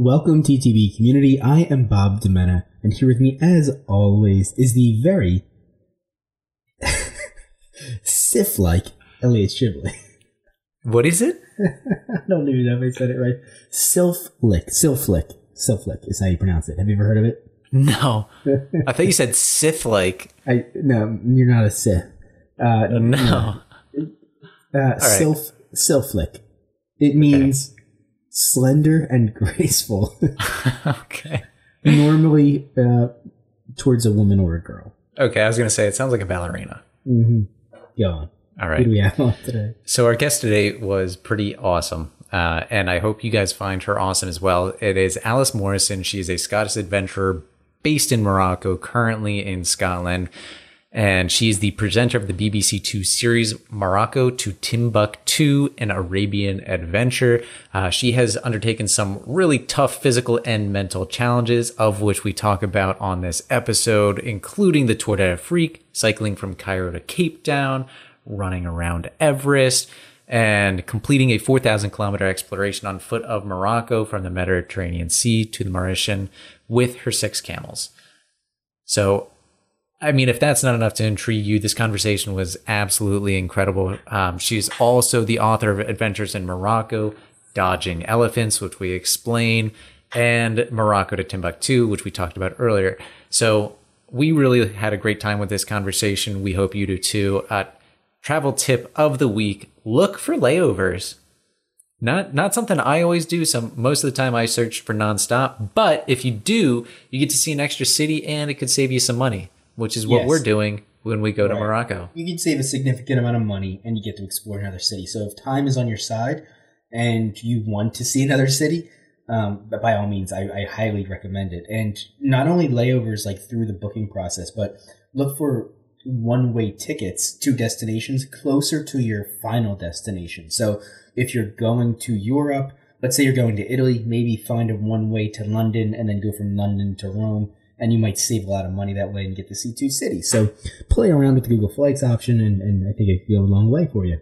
Welcome TTB community. I am Bob Demena, and here with me, as always, is the very Sif-like Elliot Shibley. What is it? I don't even know if I said it right. Silflick. Silflick. Silflick is how you pronounce it. Have you ever heard of it? No. I thought you said Sith like. I no, you're not a Sith. Uh, No. Uh, Silf Silflick. It means slender and graceful. okay. Normally uh, towards a woman or a girl. Okay, I was going to say it sounds like a ballerina. Mm-hmm. On. All Who do we have on today? So our guest today was pretty awesome. Uh, and I hope you guys find her awesome as well. It is Alice Morrison. She's a Scottish adventurer based in Morocco, currently in Scotland. And she's the presenter of the BBC Two series Morocco to Timbuktu, an Arabian adventure. Uh, she has undertaken some really tough physical and mental challenges, of which we talk about on this episode, including the Tour d'Afrique, cycling from Cairo to Cape Town, running around Everest, and completing a 4,000 kilometer exploration on foot of Morocco from the Mediterranean Sea to the Mauritian with her six camels. So, I mean, if that's not enough to intrigue you, this conversation was absolutely incredible. Um, she's also the author of Adventures in Morocco, Dodging Elephants, which we explain, and Morocco to Timbuktu, which we talked about earlier. So, we really had a great time with this conversation. We hope you do too. Uh, travel tip of the week look for layovers. Not not something I always do. Some most of the time I search for nonstop. But if you do, you get to see an extra city and it could save you some money, which is what Yes. we're doing when we go to Morocco. You can save a significant amount of money and you get to explore another city. So if time is on your side and you want to see another city, um, but by all means, I, I highly recommend it. And not only layovers like through the booking process, but look for one-way tickets to destinations closer to your final destination. So if you're going to Europe, let's say you're going to Italy, maybe find a one-way to London and then go from London to Rome. And you might save a lot of money that way and get to see two cities. So play around with the Google Flights option, and, and I think it could go a long way for you.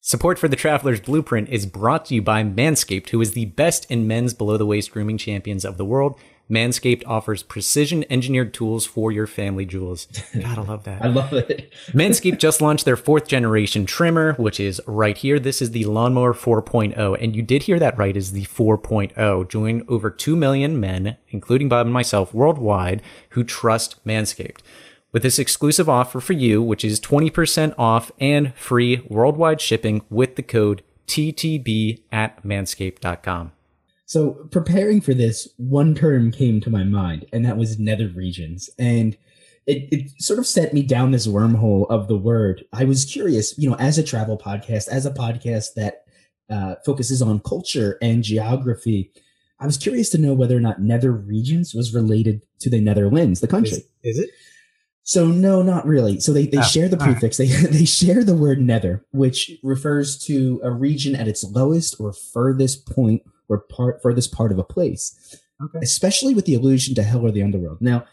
Support for the Traveler's Blueprint is brought to you by Manscaped, who is the best in men's below the waist grooming champions of the world. Manscaped offers precision engineered tools for your family jewels. Gotta love that. I love it. Manscaped just launched their fourth generation trimmer, which is right here. This is the Lawnmower 4.0. And you did hear that right, is the 4.0. Join over 2 million men, including Bob and myself, worldwide, who trust Manscaped. With this exclusive offer for you, which is 20% off and free worldwide shipping with the code TTB at manscaped.com. So, preparing for this, one term came to my mind, and that was nether regions. And it, it sort of set me down this wormhole of the word. I was curious, you know, as a travel podcast, as a podcast that uh, focuses on culture and geography, I was curious to know whether or not nether regions was related to the Netherlands, the country. Is it? So no, not really. So they, they Oh, share the all right. prefix. They they share the word nether, which refers to a region at its lowest or furthest point or part furthest part of a place, Okay. especially with the allusion to hell or the underworld. Now,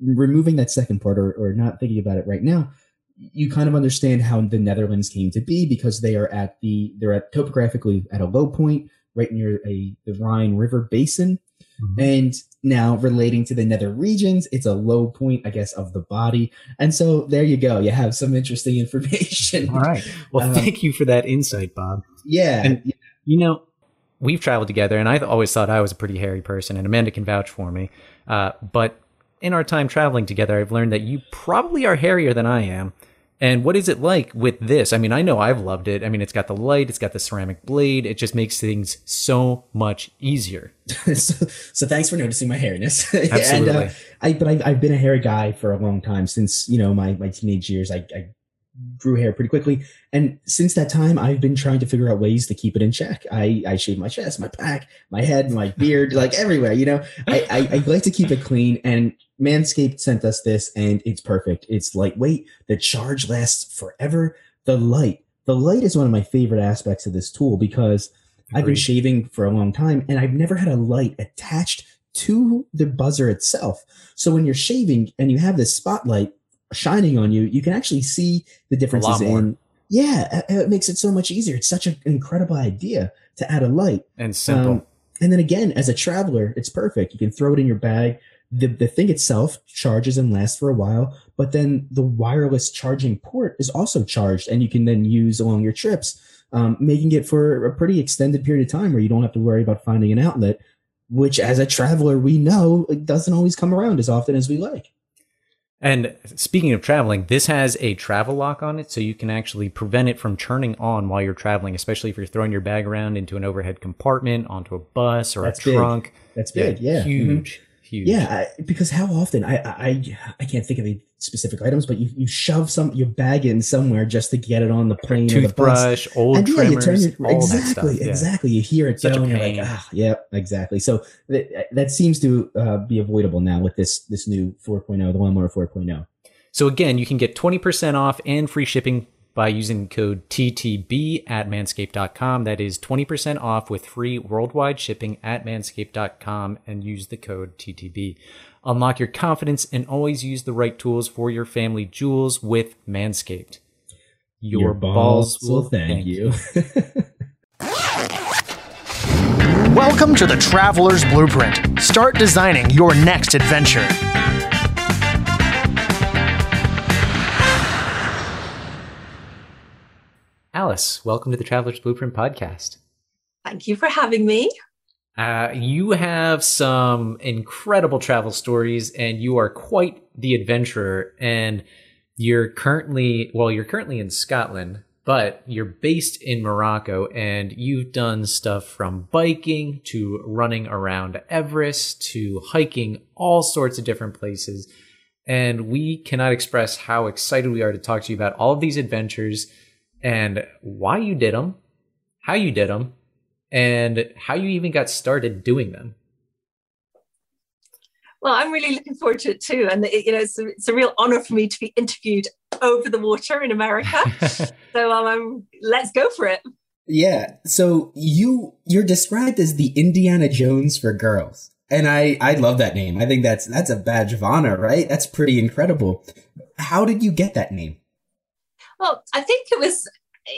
removing that second part or, or not thinking about it right now, you kind of understand how the Netherlands came to be because they are at the they're at topographically at a low point right near a the Rhine River basin. Mm-hmm. And now relating to the nether regions, it's a low point, I guess, of the body. And so there you go. You have some interesting information. All right. Well, Um, thank you for that insight, Bob. Yeah. And- You know, we've traveled together, and I always thought I was a pretty hairy person, and Amanda can vouch for me. Uh, but in our time traveling together, I've learned that you probably are hairier than I am. And what is it like with this? I mean, I know I've loved it. I mean, it's got the light, it's got the ceramic blade. It just makes things so much easier. so, so thanks for noticing my hairiness. and, Absolutely. uh, I, but I've, I've been a hairy guy for a long time since, you know, my, my teenage years. I, I grew hair pretty quickly. And since that time, I've been trying to figure out ways to keep it in check. I, I shave my chest, my back, my head, my beard, like everywhere, you know, I, I, I like to keep it clean and Manscaped sent us this and it's perfect. It's lightweight. The charge lasts forever. The light, the light is one of my favorite aspects of this tool because I've been shaving for a long time and I've never had a light attached to the buzzer itself. So when you're shaving and you have this spotlight shining on you, you can actually see the differences in. Yeah, it- it makes it so much easier. It's such an incredible idea to add a light. And simple. Um, And then again, as a traveler, it's perfect. You can throw it in your bag. The, the thing itself charges and lasts for a while, but then the wireless charging port is also charged and you can then use along your trips, um, making it for a pretty extended period of time where you don't have to worry about finding an outlet, which as a traveler, we know it doesn't always come around as often as we like. And speaking of traveling, this has a travel lock on it, so you can actually prevent it from turning on while you're traveling, especially if you're throwing your bag around into an overhead compartment, onto a bus or That's a big. trunk. That's big. Yeah. Mhm. huge, huge. Yeah, I, because how often I, I I can't think of any specific items, but you, you shove some your bag in somewhere just to get it on the plane or the bus. Toothbrush, old And yeah, you trimmers, turn your, all exactly, that stuff. Yeah. exactly. You hear it Such you're like, ah, yeah, exactly. So that, that seems to uh, be avoidable now with this this new 4.0, the Lawnmower 4.0. So again, you can get 20% off and free shipping by using code TTB at manscaped.com. That is 20% off with free worldwide shipping at manscaped.com and use the code TTB. Unlock your confidence and always use the right tools for your family jewels with Manscaped. Your, balls, will thank you. Welcome to the Traveler's Blueprint. Start designing your next adventure. Alice, welcome to the Traveler's Blueprint podcast. Thank you for having me. Uh, you have some incredible travel stories, and you are quite the adventurer. And you're currently, well, you're currently in Scotland, but you're based in Morocco, and you've done stuff from biking to running around Everest to hiking all sorts of different places. And we cannot express how excited we are to talk to you about all of these adventures and why you did them, how you did them, and how you even got started doing them. Well, I'm really looking forward to it too, and it, you know, it's a, it's a real honor for me to be interviewed over the water in America. so um, I'm, let's go for it. Yeah. So you you're described as the Indiana Jones for girls. And I I love that name. I think that's that's a badge of honor, right? That's pretty incredible. How did you get that name? Well, I think it was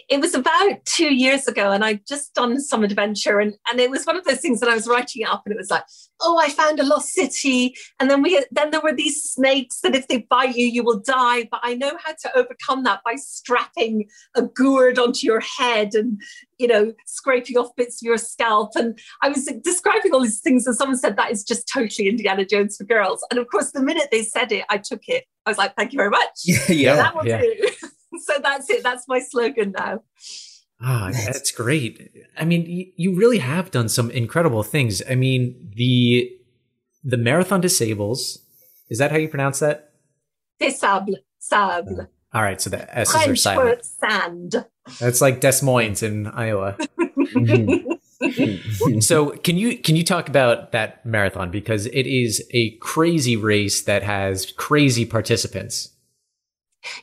it was about two years ago, and I'd just done some adventure, and and it was one of those things that I was writing it up, and it was like, oh, I found a lost city, and then we then there were these snakes that if they bite you, you will die. But I know how to overcome that by strapping a gourd onto your head and you know scraping off bits of your scalp. And I was describing all these things, and someone said that is just totally Indiana Jones for girls. And of course, the minute they said it, I took it. I was like, thank you very much. yeah. that will yeah. do. So that's it. That's my slogan now. Ah, that's great. I mean, you really have done some incredible things. I mean, the the marathon disables. Is that how you pronounce that? Des sable, sable. All right, so the S's are French silent. for sand. That's like Des Moines in Iowa. Mhm. so can you can you talk about that marathon because it is a crazy race that has crazy participants.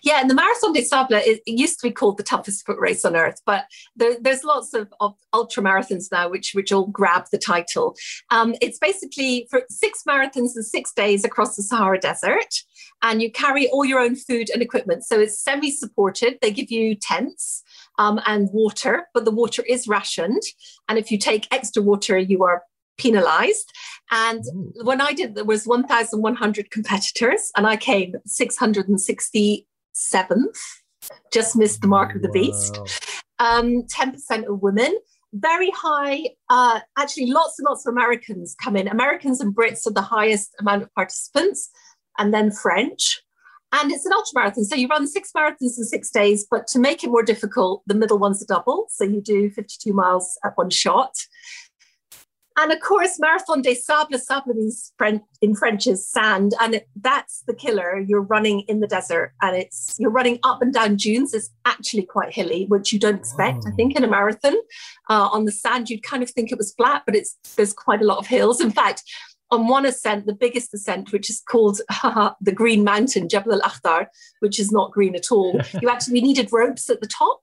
Yeah, and the Marathon des Sables, it, used to be called the toughest foot race on earth, but there, there's lots of, of ultra marathons now which which all grab the title. Um, it's basically for six marathons and six days across the Sahara Desert, and you carry all your own food and equipment. So it's semi-supported. They give you tents um, and water, but the water is rationed, and if you take extra water, you are penalized. And when I did, there was 1,100 competitors, and I came 667th, just missed the mark of the beast. Um, 10% of women, very high. Uh, actually, lots and lots of Americans come in. Americans and Brits are the highest amount of participants, and then French. And it's an ultra marathon. So you run six marathons in six days, but to make it more difficult, the middle one's a double. So you do 52 miles at one shot. And of course, Marathon des Sables, sable means in French is sand, and it, that's the killer. You're running in the desert, and it's you're running up and down dunes. It's actually quite hilly, which you don't expect. I think in a marathon, uh, on the sand, you'd kind of think it was flat, but it's there's quite a lot of hills. In fact, on one ascent, the biggest ascent, which is called the Green Mountain, Jebel Al Akhdar, which is not green at all, you actually needed ropes at the top.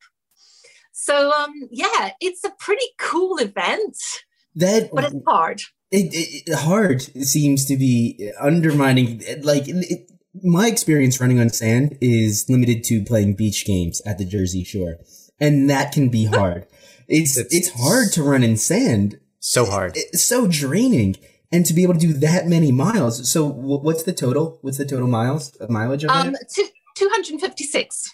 So um, yeah, it's a pretty cool event That but it's hard. it, it, it- hard seems to be undermining like it, my experience running on sand is limited to playing beach games at the jersey shore and that can be hard it's It's- it's hard to run in sand So hard. It's so draining. And to be able to do that many miles. So what's the total? What's the total miles of mileage of um, it? 256.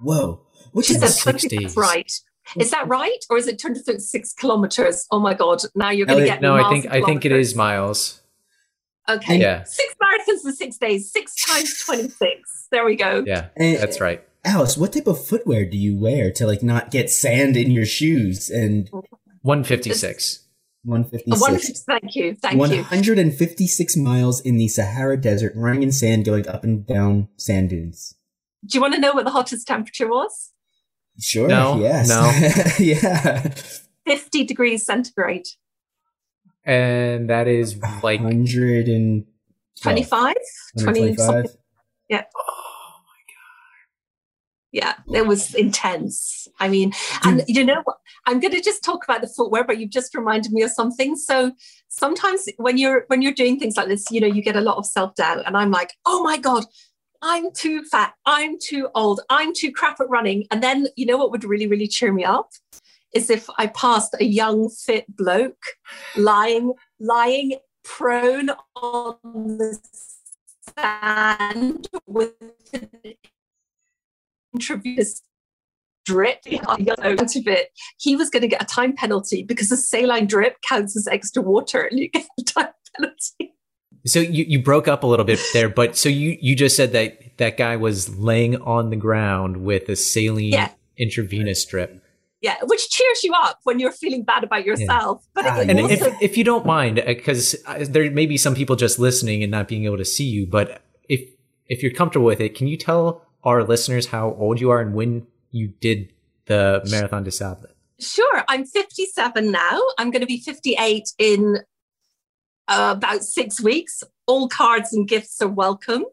Whoa. Which is six days. right. Is that right, or is it 256 kilometers? Oh my god! Now you're going to get no. I think I think it is miles. Okay. Yeah. Six marathons in six days. Six times 26. There we go. Yeah. And, that's right. Alice, what type of footwear do you wear to like not get sand in your shoes? And 156. 156. Thank you. Thank 156 you. miles in the Sahara Desert, running in sand, going up and down sand dunes. Do you want to know what the hottest temperature was? Sure. No. Yes. No. yeah. 50 degrees centigrade. And that is like 100 and 25? 20 Yeah. Oh my god. Yeah, it was intense. I mean, and you know what? I'm going to just talk about the footwear, but you've just reminded me of something. So sometimes when you're when you're doing things like this, you know, you get a lot of self doubt, and I'm like, oh my god, I'm too fat, I'm too old, I'm too crap at running. And then you know what would really, really cheer me up is if I passed a young, fit bloke lying, lying prone on the sand with an intravenous drip out of it. He was going to get a time penalty because the saline drip counts as extra water and you get a time penalty. So you, you broke up a little bit there, but so you, you just said that that guy was laying on the ground with a saline yeah. intravenous drip. Yeah, which cheers you up when you're feeling bad about yourself. Yeah. But uh, and also- if, if you don't mind, because uh, there may be some people just listening and not being able to see you, but if if you're comfortable with it, can you tell our listeners how old you are and when you did the Marathon des Sables? Sure, I'm 57 now. I'm going to be 58 in uh, about six weeks. All cards and gifts are welcome.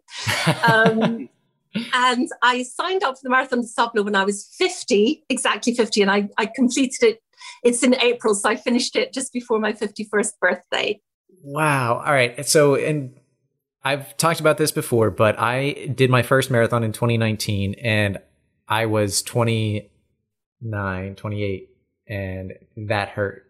Um, and I signed up for the Marathon Sables when I was 50, exactly 50, and I, I completed it. It's in April, so I finished it just before my 51st birthday. Wow. All right. So, and I've talked about this before, but I did my first marathon in 2019 and I was 29, 28, and that hurt.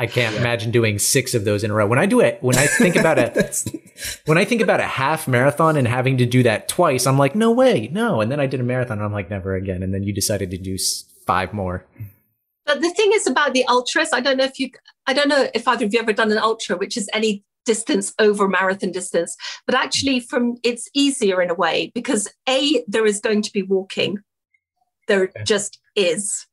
I can't yeah. imagine doing six of those in a row. When I do it, when I think about it, when I think about a half marathon and having to do that twice, I'm like, no way, no. And then I did a marathon, and I'm like, never again. And then you decided to do five more. But the thing is about the ultras, I don't know if you, I don't know if either of you ever done an ultra, which is any distance over marathon distance, but actually from it's easier in a way because a there is going to be walking, there okay. just is.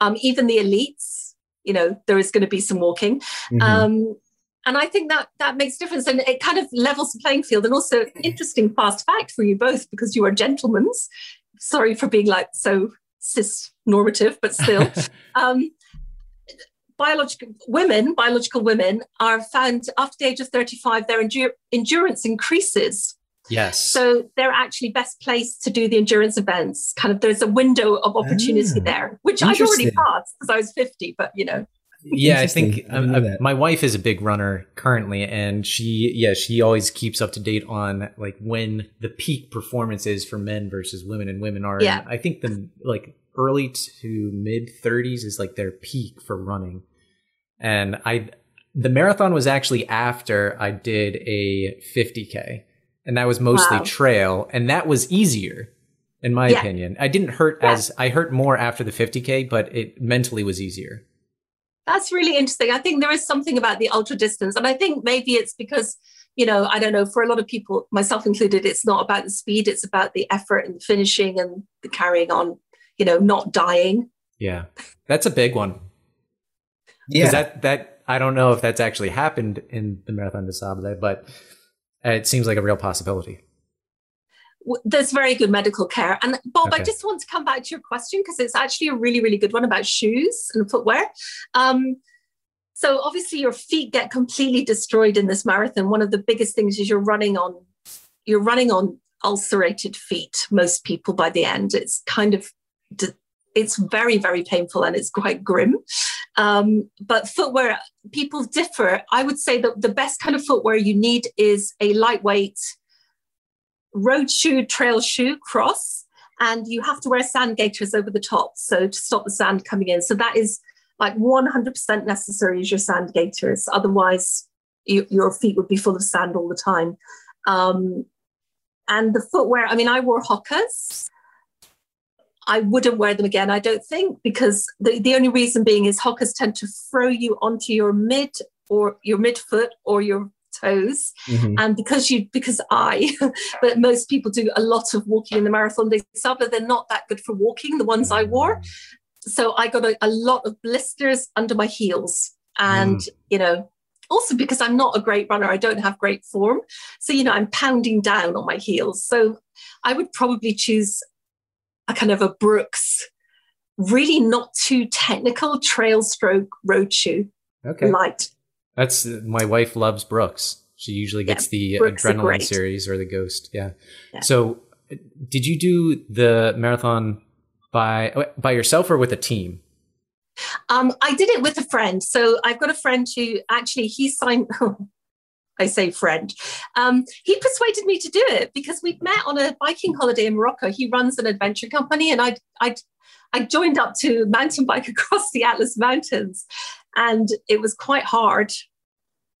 Um, even the elites you know there is going to be some walking. Mm-hmm. um, and i think that that makes a difference and it kind of levels the playing field and also interesting fast fact for you both because you are gentlemen sorry for being like so cis normative but still. Um, biological women biological women are found after the age of 35 their endur- endurance increases Yes. So they're actually best placed to do the endurance events. Kind of there's a window of opportunity ah, there, which I've already passed because I was 50, but you know. Yeah, I think I uh, my wife is a big runner currently, and she, yeah, she always keeps up to date on like when the peak performance is for men versus women, and women are. Yeah. I think the like early to mid 30s is like their peak for running, and I, the marathon was actually after I did a 50k and that was mostly wow. trail, and that was easier, in my yeah. opinion. I didn't hurt yeah. as I hurt more after the 50k, but it mentally was easier. That's really interesting. I think there is something about the ultra distance, and I think maybe it's because you know I don't know for a lot of people, myself included, it's not about the speed; it's about the effort and the finishing and the carrying on. You know, not dying. Yeah, that's a big one. Yeah, that that I don't know if that's actually happened in the Marathon des Sables, but it seems like a real possibility. There's very good medical care. And Bob, okay. I just want to come back to your question because it's actually a really, really good one about shoes and footwear. Um, so obviously your feet get completely destroyed in this marathon. One of the biggest things is you're running on you're running on ulcerated feet. Most people by the end, it's kind of it's very, very painful and it's quite grim. Um, but footwear, people differ. I would say that the best kind of footwear you need is a lightweight road shoe, trail shoe, cross, and you have to wear sand gaiters over the top. So to stop the sand coming in. So that is like 100% necessary is your sand gaiters. Otherwise, you, your feet would be full of sand all the time. Um, and the footwear, I mean, I wore Hokas. I wouldn't wear them again, I don't think, because the, the only reason being is Hokas tend to throw you onto your mid or your midfoot or your toes. Mm-hmm. and because you because i but most people do a lot of walking in the marathon des sables they're not that good for walking the ones i wore. So i got a, a lot of blisters under my heels and mm. you know also because i'm not a great runner i don't have great form. So you know i'm pounding down on my heels. So i would probably choose a kind of a brooks really not too technical trail stroke road shoe okay light that's my wife loves Brooks. She usually gets yeah, the Brooks adrenaline series or the Ghost. Yeah. yeah. So, did you do the marathon by by yourself or with a team? Um, I did it with a friend. So I've got a friend who actually he signed. I say friend. Um, he persuaded me to do it because we'd met on a biking holiday in Morocco. He runs an adventure company, and I I I joined up to mountain bike across the Atlas Mountains, and it was quite hard.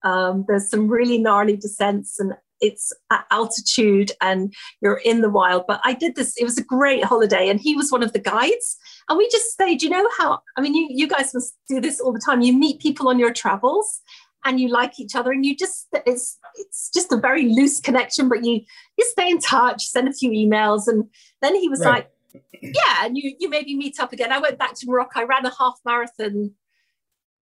Um, there's some really gnarly descents and it's at altitude and you're in the wild. But I did this, it was a great holiday. And he was one of the guides. And we just stayed, you know how, I mean, you, you guys must do this all the time. You meet people on your travels and you like each other and you just, it's, it's just a very loose connection, but you, you stay in touch, send a few emails. And then he was right. like, yeah, and you, you maybe meet up again. I went back to Morocco. I ran a half marathon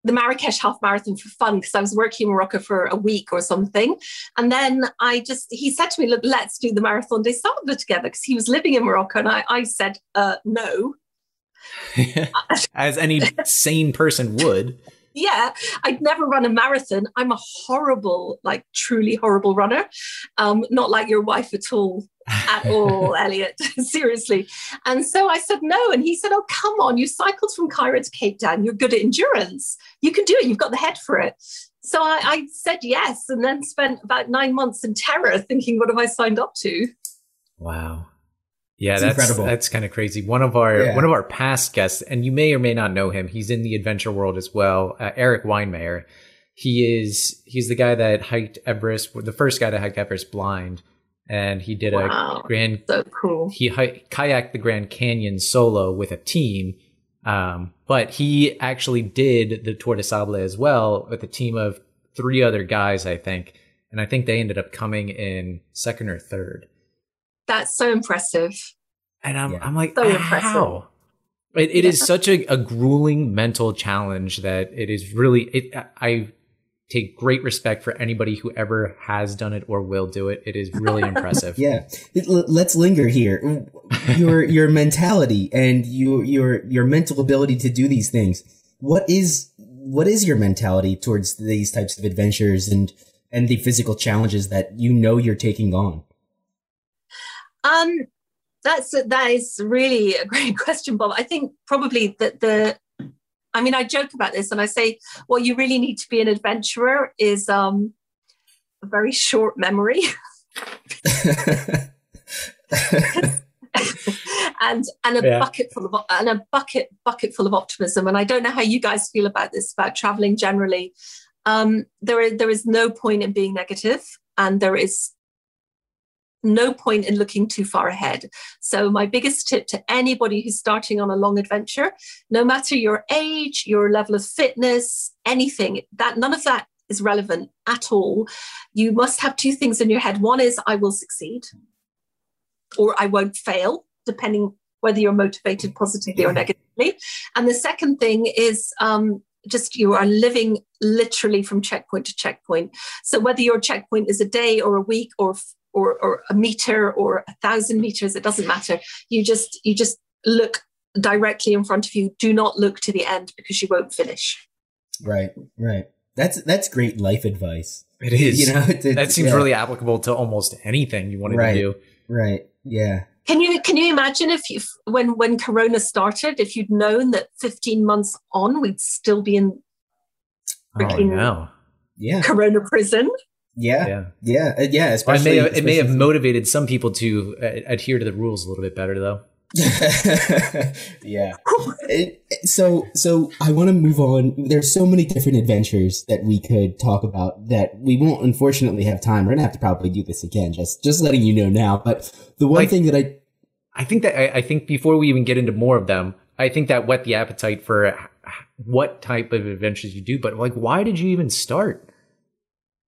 the Marrakesh half marathon for fun because I was working in Morocco for a week or something. And then I just, he said to me, look, let's do the Marathon des Sables together because he was living in Morocco. And I, I said, uh, no. As any sane person would. Yeah, I'd never run a marathon. I'm a horrible, like truly horrible runner. Um, not like your wife at all at all, Elliot, seriously. And so I said no. And he said, Oh, come on, you cycled from Cairo to Cape Town. You're good at endurance. You can do it. You've got the head for it. So I, I said yes, and then spent about nine months in terror thinking, What have I signed up to? Wow. Yeah, it's that's incredible. That's kind of crazy. One of our yeah. one of our past guests, and you may or may not know him. He's in the adventure world as well. Uh, Erik Weihenmayer. He is he's the guy that hiked Everest, the first guy to hike Everest blind and he did wow, a grand so cool. He hi- kayaked the Grand Canyon solo with a team, um, but he actually did the Tour de Sable as well with a team of three other guys, I think, and I think they ended up coming in second or third. That's so impressive. And I'm, yeah. I'm like, so how? It, it yeah. is such a, a grueling mental challenge that it is really. It, I take great respect for anybody who ever has done it or will do it. It is really impressive. yeah, let's linger here. Your your mentality and your your your mental ability to do these things. What is what is your mentality towards these types of adventures and and the physical challenges that you know you're taking on? Um, that's that is really a great question, Bob. I think probably that the I mean, I joke about this and I say, what you really need to be an adventurer is um, a very short memory. and and a yeah. bucket full of and a bucket bucket full of optimism. And I don't know how you guys feel about this about traveling generally. Um, there is there is no point in being negative, and there is no point in looking too far ahead. So, my biggest tip to anybody who's starting on a long adventure, no matter your age, your level of fitness, anything, that none of that is relevant at all. You must have two things in your head. One is, I will succeed, or I won't fail, depending whether you're motivated positively or negatively. And the second thing is, um, just you are living literally from checkpoint to checkpoint. So whether your checkpoint is a day or a week or or, or a meter or a thousand meters it doesn't matter. You just you just look directly in front of you. Do not look to the end because you won't finish. Right right. That's that's great life advice. It is. You know that seems yeah. really applicable to almost anything you want right, to do. right yeah. Can you can you imagine if you when when corona started if you'd known that 15 months on we'd still be in oh, freaking oh, no. yeah. Corona prison yeah, yeah, yeah, uh, yeah. Especially, it may have, it may have motivated some people to uh, adhere to the rules a little bit better, though. yeah. It, so so I want to move on. There's so many different adventures that we could talk about that we won't unfortunately have time. We're gonna have to probably do this again. Just just letting you know now. But the one Like- thing that I I think that I, I think before we even get into more of them, I think that whet the appetite for what type of adventures you do. But like, why did you even start?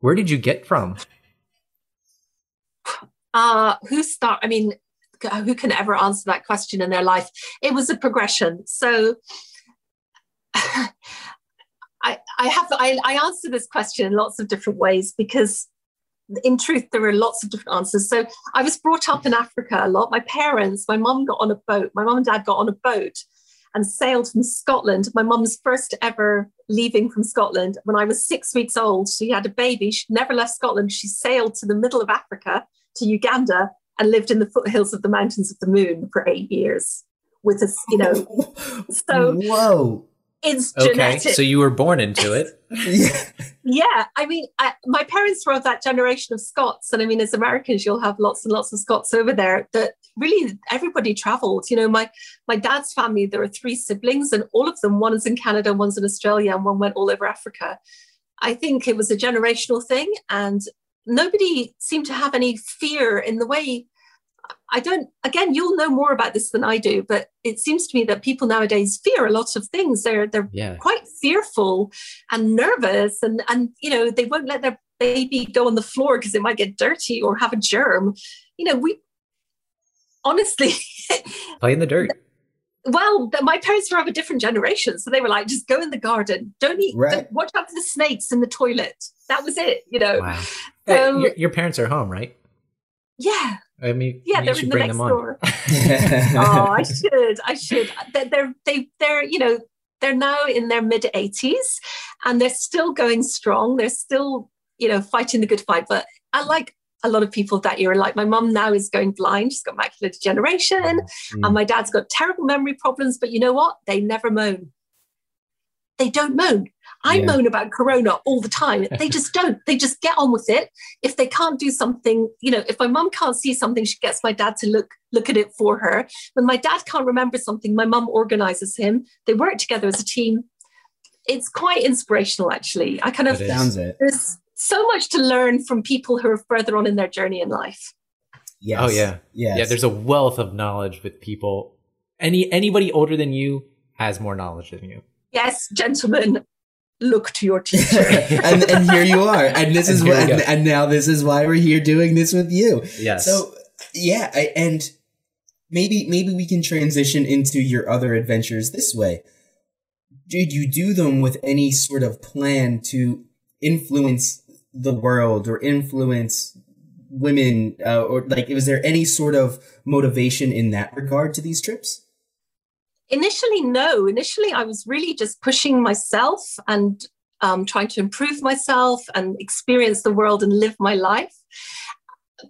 Where did you get from? uh who start i mean who can ever answer that question in their life? It was a progression. So i i have I, I answer this question in lots of different ways because in truth there are lots of different answers. So i was brought up in africa a lot. My parents my mum got on a boat. My mum and dad got on a boat and sailed from Scotland. My mum's first ever leaving from Scotland when I was six weeks old. She had a baby. She never left Scotland. She sailed to the middle of Africa, to Uganda, and lived in the foothills of the Mountains of the Moon for eight years with us, you know. So whoa. It's Okay, genetic. so you were born into it. Yeah. yeah, I mean, I, my parents were of that generation of Scots, and I mean, as Americans, you'll have lots and lots of Scots over there. That really everybody travelled. You know, my my dad's family, there are three siblings, and all of them, one is in Canada, one's in Australia, and one went all over Africa. I think it was a generational thing, and nobody seemed to have any fear in the way. I don't, again, you'll know more about this than I do, but it seems to me that people nowadays fear a lot of things. They're, they're Yeah. quite fearful and nervous and and you know they won't let their baby go on the floor because it might get dirty or have a germ you know we honestly Play in the dirt. well my parents were of a different generation so they were like just go in the garden don't eat Right. don't- watch out for the snakes in the toilet that was it you know Wow. Your, your parents are home, right? Yeah. I mean, yeah you they're should in the next door. Oh i should i should. They're they're, they, they're you know they're now in their mid 80s and they're still going strong. They're still you know fighting the good fight. But i like a lot of people that era like my mum now is going blind. She's got macular degeneration Mm. and my dad's got terrible memory problems. But you know what? They never moan they don't moan i Yeah. moan about corona all the time they just don't they just get on with it if they can't do something you know if my mum can't see something she gets my dad to look look at it for her when my dad can't remember something my mum organizes him they work together as a team it's quite inspirational actually i kind of It is. Sounds it. there's so much to learn from people who are further on in their journey in life Yes. Oh yeah, Yes. yeah. There's a wealth of knowledge with people. Any anybody older than you has more knowledge than you. Yes gentlemen look to your teacher and and here you are. And this And is here why we go. and, and now this is why we're here doing this with you. Yes. So yeah, I, and maybe maybe we can transition into your other adventures this way. Did you do them with any sort of plan to influence the world or influence women, uh, or like was there any sort of motivation in that regard to these trips? Initially, no. Initially, I was really just pushing myself and um, trying to improve myself and experience the world and live my life.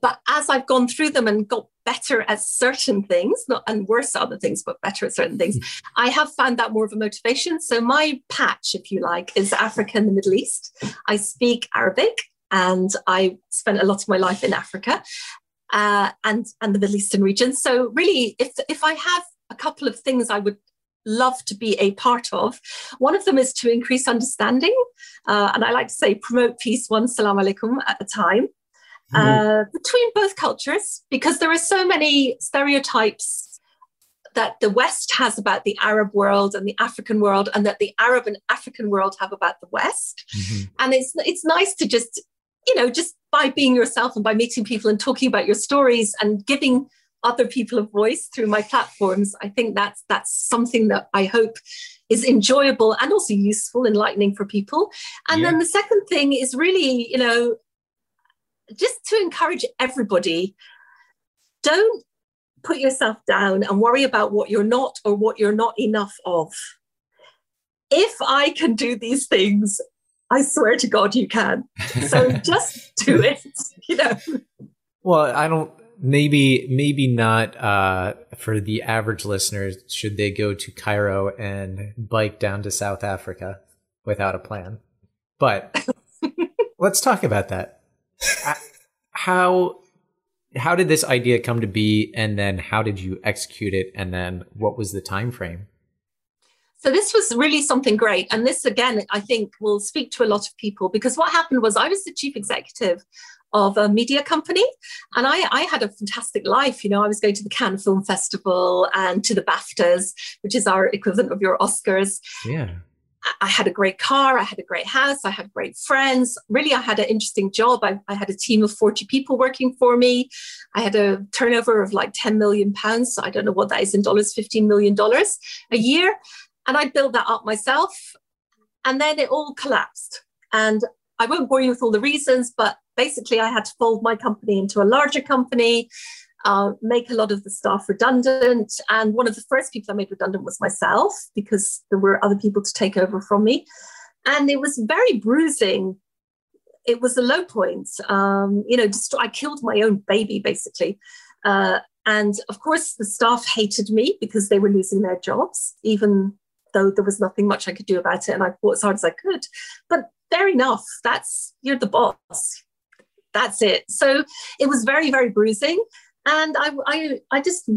But as I've gone through them and got better at certain things, not and worse at other things, but better at certain things, I have found that more of a motivation. So my patch, if you like, is Africa and the Middle East. I speak Arabic and I spent a lot of my life in Africa uh, and and the Middle Eastern region. So really, if if I have a couple of things I would love to be a part of, one of them is to increase understanding, uh, and I like to say promote peace one salam alaikum at a time. Uh, between both cultures, because there are so many stereotypes that the West has about the Arab world and the African world, and that the Arab and African world have about the West. And it's it's nice to just you know just by being yourself and by meeting people and talking about your stories and giving other people a voice through my platforms i think that's that's something that i hope is enjoyable and also useful enlightening for people and then the second thing is really you know just to encourage everybody don't put yourself down and worry about what you're not or what you're not enough of if I can do these things, I swear to God you can. So just do it, you know. Well, I don't. Maybe, maybe not uh, for the average listeners. Should they go to Cairo and bike down to South Africa without a plan? But let's talk about that. Uh, How how did this idea come to be and then how did you execute it and then what was the time frame? So this was really something great. And this again, I think will speak to a lot of people because what happened was I was the chief executive of a media company. And I, I, had a fantastic life. You know, I was going to the Cannes Film Festival and to the BAFTAs, which is our equivalent of your Oscars. Yeah. I had a great car, I had a great house, I had great friends. Really, I had an interesting job. I, I, had a team of 40 people working for me. I had a turnover of like 10 million pounds. So I don't know what that is in dollars, $15 million a year. And I built that up myself. And then it all collapsed. And I won't bore you with all the reasons, but basically, I had to fold my company into a larger company. Uh, make a lot of the staff redundant. And one of the first people I made redundant was myself because there were other people to take over from me. And it was very bruising. It was a low point. Um, you know, just, I killed my own baby basically. Uh, and of course, the staff hated me because they were losing their jobs, even though there was nothing much I could do about it. And I fought as hard as I could. But fair enough. That's, you're the boss. That's it. So it was very, very bruising and I, I, I just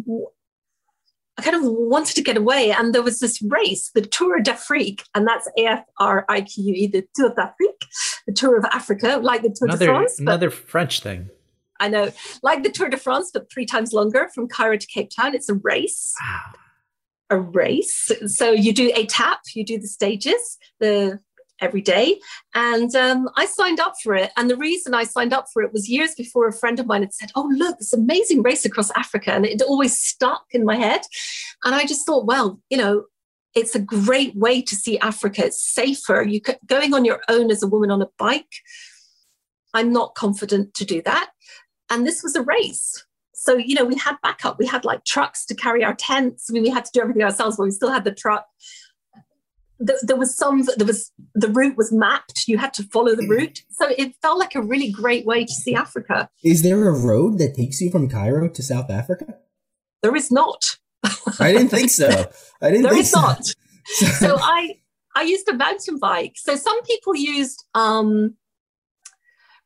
I kind of wanted to get away. And there was this race, the Tour d'Afrique, and that's A F R I Q U E, the Tour d'Afrique, the Tour of Africa, like the Tour another, de France. Another French thing. I know, like the Tour de France, but three times longer from Cairo to Cape Town. It's a race. Wow. A race. So you do a tap, you do the stages, the every day. And um, I signed up for it. And the reason I signed up for it was years before a friend of mine had said, Oh, look, this amazing race across Africa. And it always stuck in my head. And I just thought, well, you know, it's a great way to see Africa. It's safer. You could, going on your own as a woman on a bike. I'm not confident to do that. And this was a race. So, you know, we had backup. We had like trucks to carry our tents. I mean, we had to do everything ourselves, but we still had the truck there was some there was the route was mapped. You had to follow the route. So it felt like a really great way to see africa. Is there a road that takes you from cairo to south africa? There is not. I didn't think so. I didn't there think is so. not. So i i used a mountain bike. So some people used um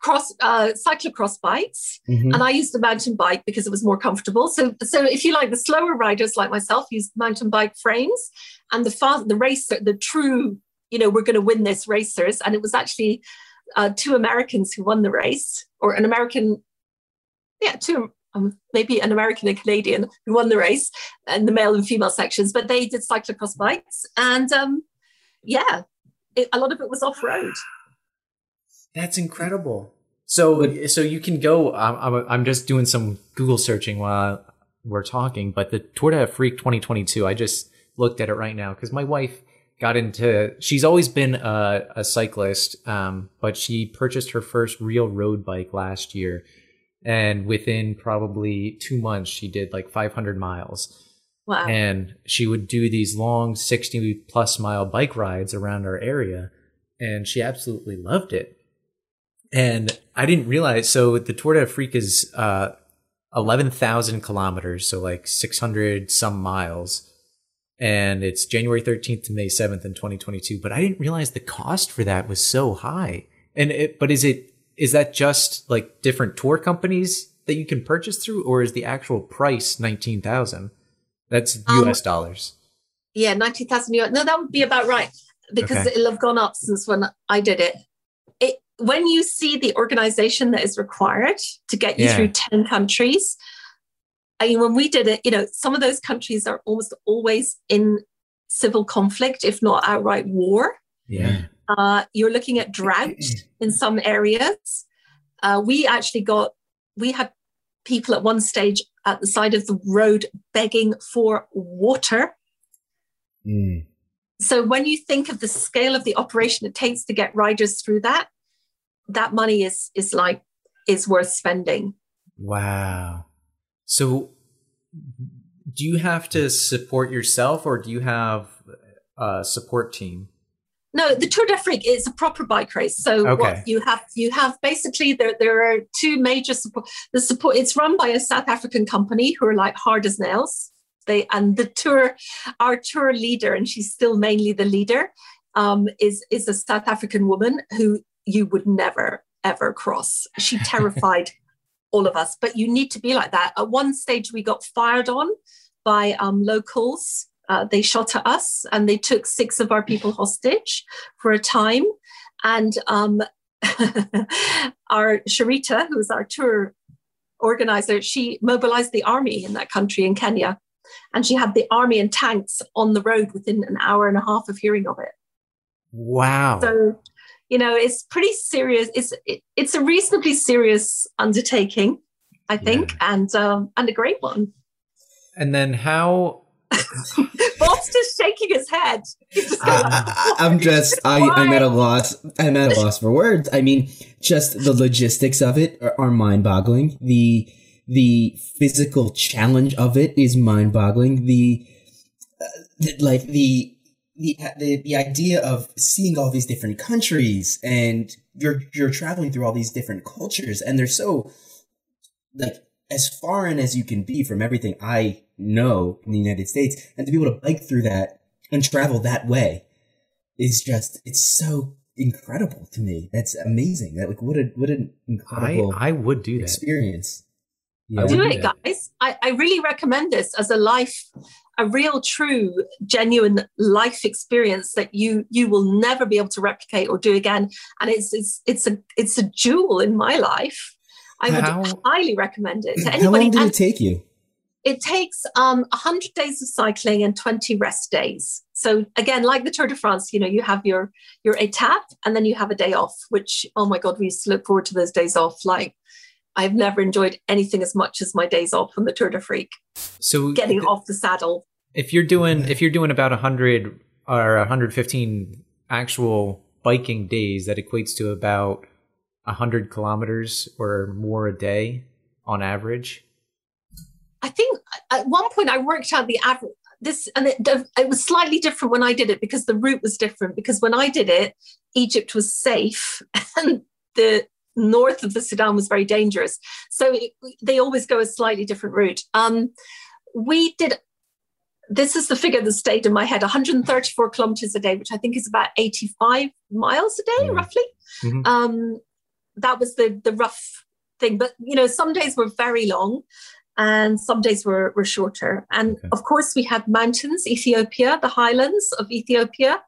cross uh, cyclocross bikes, mm-hmm. and I used a mountain bike because it was more comfortable. So, so if you like, the slower riders like myself use mountain bike frames, and the fast, the racer, the true, you know, we're going to win this racers, and it was actually uh, two Americans who won the race, or an American, yeah, two. Um, maybe an American and Canadian who won the race and the male and female sections, but they did cyclocross bikes. And um, yeah, it, a lot of it was off road. That's incredible. So, so you can go. I'm, I'm just doing some Google searching while we're talking, but the Tour d'Afrique 2022. I just looked at it right now because my wife got into. She's always been a, a cyclist, um, but she purchased her first real road bike last year, and within probably two months, she did like 500 miles. Wow. And she would do these long 60 plus mile bike rides around our area, and she absolutely loved it and I didn't realize. So the Tour d'Afrique is uh, eleven thousand kilometers, so like six hundred some miles, and it's January thirteenth to May seventh in twenty twenty two. But I didn't realize the cost for that was so high. And it, but is it is that just like different tour companies that you can purchase through, or is the actual price nineteen thousand? That's U.S. Um, dollars. Yeah, nineteen thousand US. No, that would be about right because okay. it'll have gone up since when I did it when you see the organization that is required to get you yeah. through 10 countries, I mean, when we did it, you know, some of those countries are almost always in civil conflict, if not outright war. Yeah. Uh, you're looking at drought in some areas. Uh, we actually got, we had people at one stage at the side of the road begging for water. Mm. So when you think of the scale of the operation it takes to get riders through that, that money is is like is worth spending. Wow. So do you have to support yourself or do you have a support team? No, the Tour d'Afrique is a proper bike race. So okay. what you have you have basically there there are two major support the support it's run by a South African company who are like hard as nails. They and the tour our tour leader and she's still mainly the leader um, is is a South African woman who you would never ever cross. She terrified all of us, but you need to be like that. At one stage, we got fired on by um, locals. Uh, they shot at us and they took six of our people hostage for a time. And um, our Sharita, who's our tour organizer, she mobilized the army in that country in Kenya. And she had the army and tanks on the road within an hour and a half of hearing of it. Wow. So, you know, it's pretty serious. It's it, it's a reasonably serious undertaking, I think, yeah. and um, and a great one. And then how Bob's just shaking his head. Just I, am just, I, I'm at a loss. I'm at a loss for words. I mean, just the logistics of it are, are mind boggling. The, the physical challenge of it is mind boggling. The, uh, the, like the, the, the, the idea of seeing all these different countries and you're, you're traveling through all these different cultures and they're so, like, as foreign as you can be from everything I know in the United States, and to be able to bike through that and travel that way is just it's so incredible to me. That's amazing. That like what a what an incredible I, I would do that. experience. Yeah. Do it, guys. I, I really recommend this as a life, a real, true, genuine life experience that you you will never be able to replicate or do again. And it's it's it's a it's a jewel in my life. I would How? highly recommend it to anybody. How long did and, it take you? It takes um, 100 days of cycling and 20 rest days. So again, like the Tour de France, you know, you have your your etape and then you have a day off, which oh my god, we used to look forward to those days off. Like I've never enjoyed anything as much as my days off on the Tour d'Afrique. So getting off the saddle. If you're doing if you're doing about 100 or 115 actual biking days, that equates to about 100 kilometers or more a day on average. I think uh, at one point I worked out the average. This and it, it was slightly different when I did it because the route was different. Because when I did it, Egypt was safe and the north of the Sudan was very dangerous. So it, they always go a slightly different route. Um, we did. This is the figure that stayed in my head: 134 kilometers a day, which I think is about 85 miles a day, mm-hmm. roughly. Mm-hmm. Um, that was the the rough thing. But you know, some days were very long and some days were, were shorter. And okay. of course, we had mountains, Ethiopia, the highlands of Ethiopia.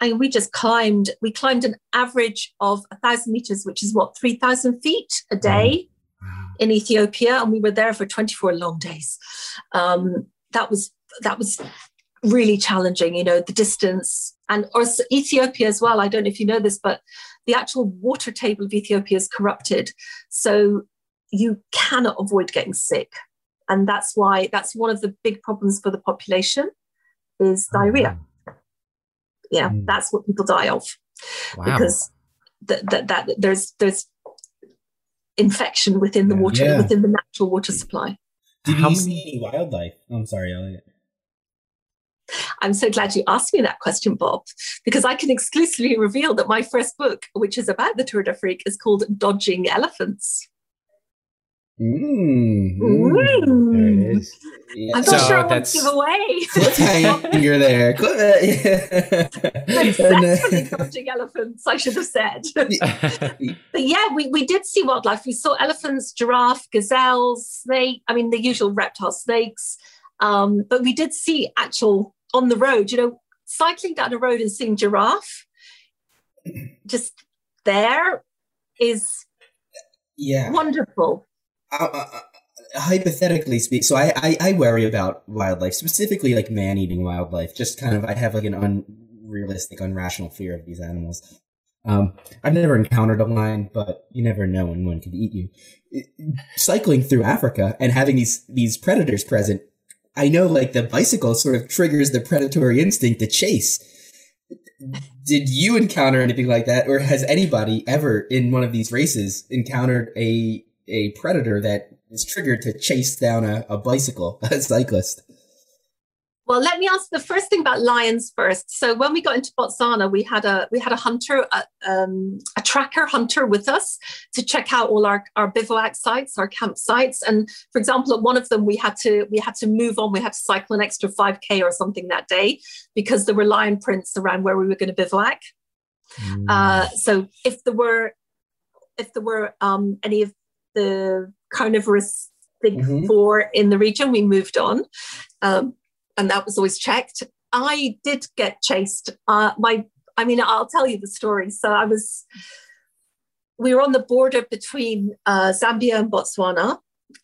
And we just climbed, we climbed an average of a thousand meters, which is what, 3,000 feet a day wow. in Ethiopia. And we were there for 24 long days. Um, that was, that was really challenging, you know, the distance and also Ethiopia as well. I don't know if you know this, but the actual water table of Ethiopia is corrupted. So you cannot avoid getting sick. And that's why that's one of the big problems for the population is oh, diarrhea. Yeah, mm. that's what people die of. Wow. Because that, that, that there's there's infection within the water yeah. within the natural water supply. Did How you see any wildlife? I'm sorry, Elliot. I'm so glad you asked me that question, Bob, because I can exclusively reveal that my first book, which is about the Tour d'Afrique, is called Dodging Elephants. Mm, mm. There it is. Yeah. I'm not so sure what to give away. Cliffhanger there. Successfully dodging elephants, I should have said. but yeah, we, we did see wildlife. We saw elephants, giraffe, gazelles, snake. I mean, the usual reptile snakes. Um, but we did see actual on the road, you know, cycling down a road and seeing giraffe just there is yeah wonderful. Uh, uh, uh hypothetically speak, so I, I, I worry about wildlife, specifically like man eating wildlife. Just kind of, I have like an unrealistic, unrational fear of these animals. Um, I've never encountered a lion, but you never know when one could eat you. Cycling through Africa and having these these predators present I know like the bicycle sort of triggers the predatory instinct to chase. Did you encounter anything like that, or has anybody ever in one of these races encountered a a predator that is triggered to chase down a, a bicycle, a cyclist? Well, let me answer the first thing about lions first. So when we got into Botswana, we had a we had a hunter, a, um, a tracker hunter with us to check out all our, our bivouac sites, our campsites. And for example, at one of them, we had to we had to move on. We had to cycle an extra five k or something that day because there were lion prints around where we were going to bivouac. Mm. Uh, so if there were if there were um, any of the carnivorous big Mhm. four in the region. We moved on, um, and that was always checked. I did get chased. Uh, my, I mean, I'll tell you the story. So I was, we were on the border between uh, Zambia and Botswana.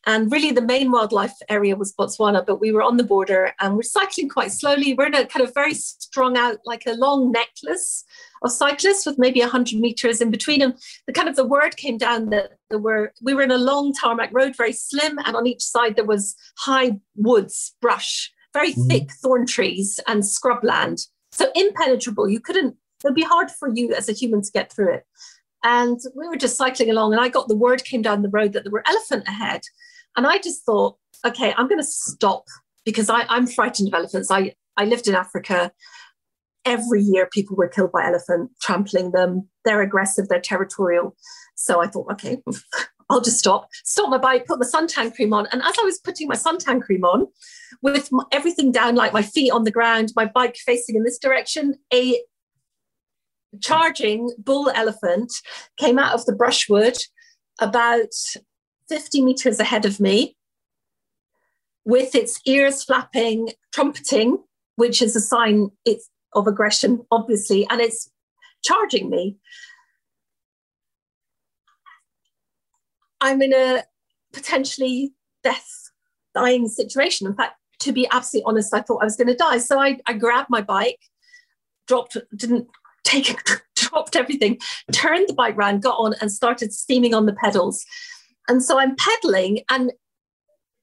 And really, the main wildlife area was Botswana, but we were on the border and we're cycling quite slowly. We're in a kind of very strung out, like a long necklace of cyclists with maybe 100 meters in between them. The kind of the word came down that there were, we were in a long tarmac road, very slim, and on each side there was high woods, brush, very Mhm. thick thorn trees and scrubland. So impenetrable. You couldn't, it would be hard for you as a human to get through it. And we were just cycling along, and I got the word came down the road that there were elephant ahead. And I just thought, okay, I'm going to stop because I, I'm frightened of elephants. I, I lived in Africa. Every year, people were killed by elephant, trampling them. They're aggressive, they're territorial. So I thought, okay, I'll just stop, stop my bike, put my suntan cream on. And as I was putting my suntan cream on, with everything down, like my feet on the ground, my bike facing in this direction, a charging bull elephant came out of the brushwood about 50 meters ahead of me with its ears flapping, trumpeting, which is a sign it's of aggression, obviously, and it's charging me. I'm in a potentially death dying situation. In fact, to be absolutely honest, I thought I was going to die. So I, I grabbed my bike, dropped, didn't take it, dropped everything, turned the bike round, got on, and started steaming on the pedals. And so I'm pedaling, and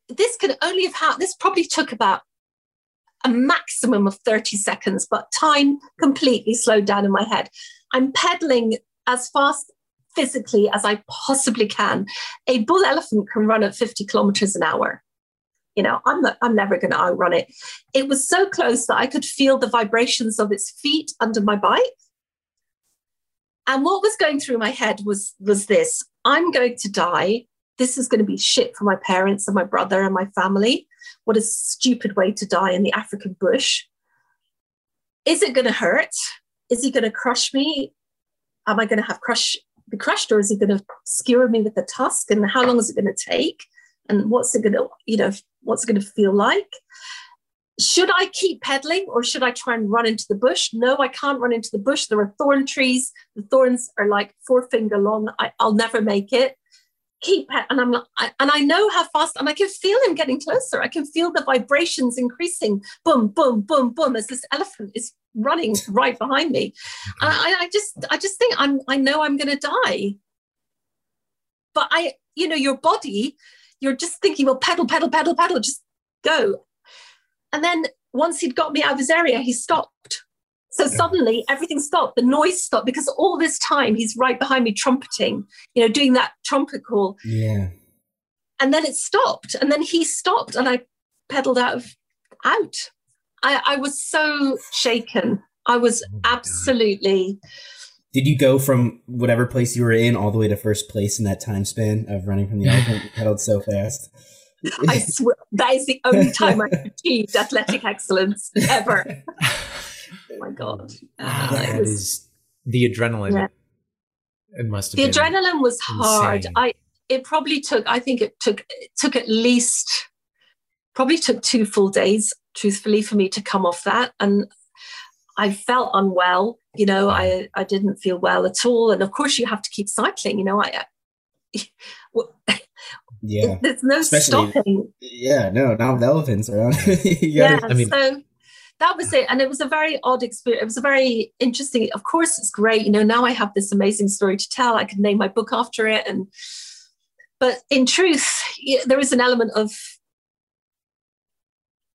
this could only have happened, this probably took about a maximum of 30 seconds, but time completely slowed down in my head. I'm pedaling as fast physically as I possibly can. A bull elephant can run at 50 kilometers an hour. You know, I'm not, I'm never going to outrun it. It was so close that I could feel the vibrations of its feet under my bike. And what was going through my head was was this: I'm going to die. This is going to be shit for my parents and my brother and my family. What a stupid way to die in the African bush. Is it going to hurt? Is he going to crush me? Am I going to have crush be crushed, or is he going to skewer me with the tusk? And how long is it going to take? And what's it going to, you know, what's it going to feel like? Should I keep pedaling or should I try and run into the bush? No, I can't run into the bush. There are thorn trees. The thorns are like four finger long. I, will never make it. Keep pe- and I'm I, and I know how fast, and I can feel him getting closer. I can feel the vibrations increasing. Boom, boom, boom, boom, as this elephant is running right behind me. And I, I just, I just think I'm, I know I'm going to die. But I, you know, your body, you're just thinking, well, pedal, pedal, pedal, pedal, just go. And then once he'd got me out of his area, he stopped. So suddenly everything stopped. The noise stopped because all this time he's right behind me trumpeting, you know, doing that trumpet call. Yeah. And then it stopped. And then he stopped and I pedaled out of out. I, I was so shaken. I was Oh God. absolutely Did you go from whatever place you were in all the way to first place in that time span of running from the elephant? You pedaled so fast. I swear that is the only time I've achieved athletic excellence ever. Oh my god. Wow, Uh, that was- is the adrenaline. Yeah. It must have the adrenaline was hard. I it probably took, I think it took it took at least probably took two full days, truthfully, for me to come off that. And I felt unwell, you know, I I didn't feel well at all. And of course you have to keep cycling, you know, I well, Yeah. there's no Especially- stopping. Yeah, no, not with elephants around. yeah I mean- so that was it and it was a very odd experience it was a very interesting of course it's great you know now i have this amazing story to tell i could name my book after it and but in truth there is an element of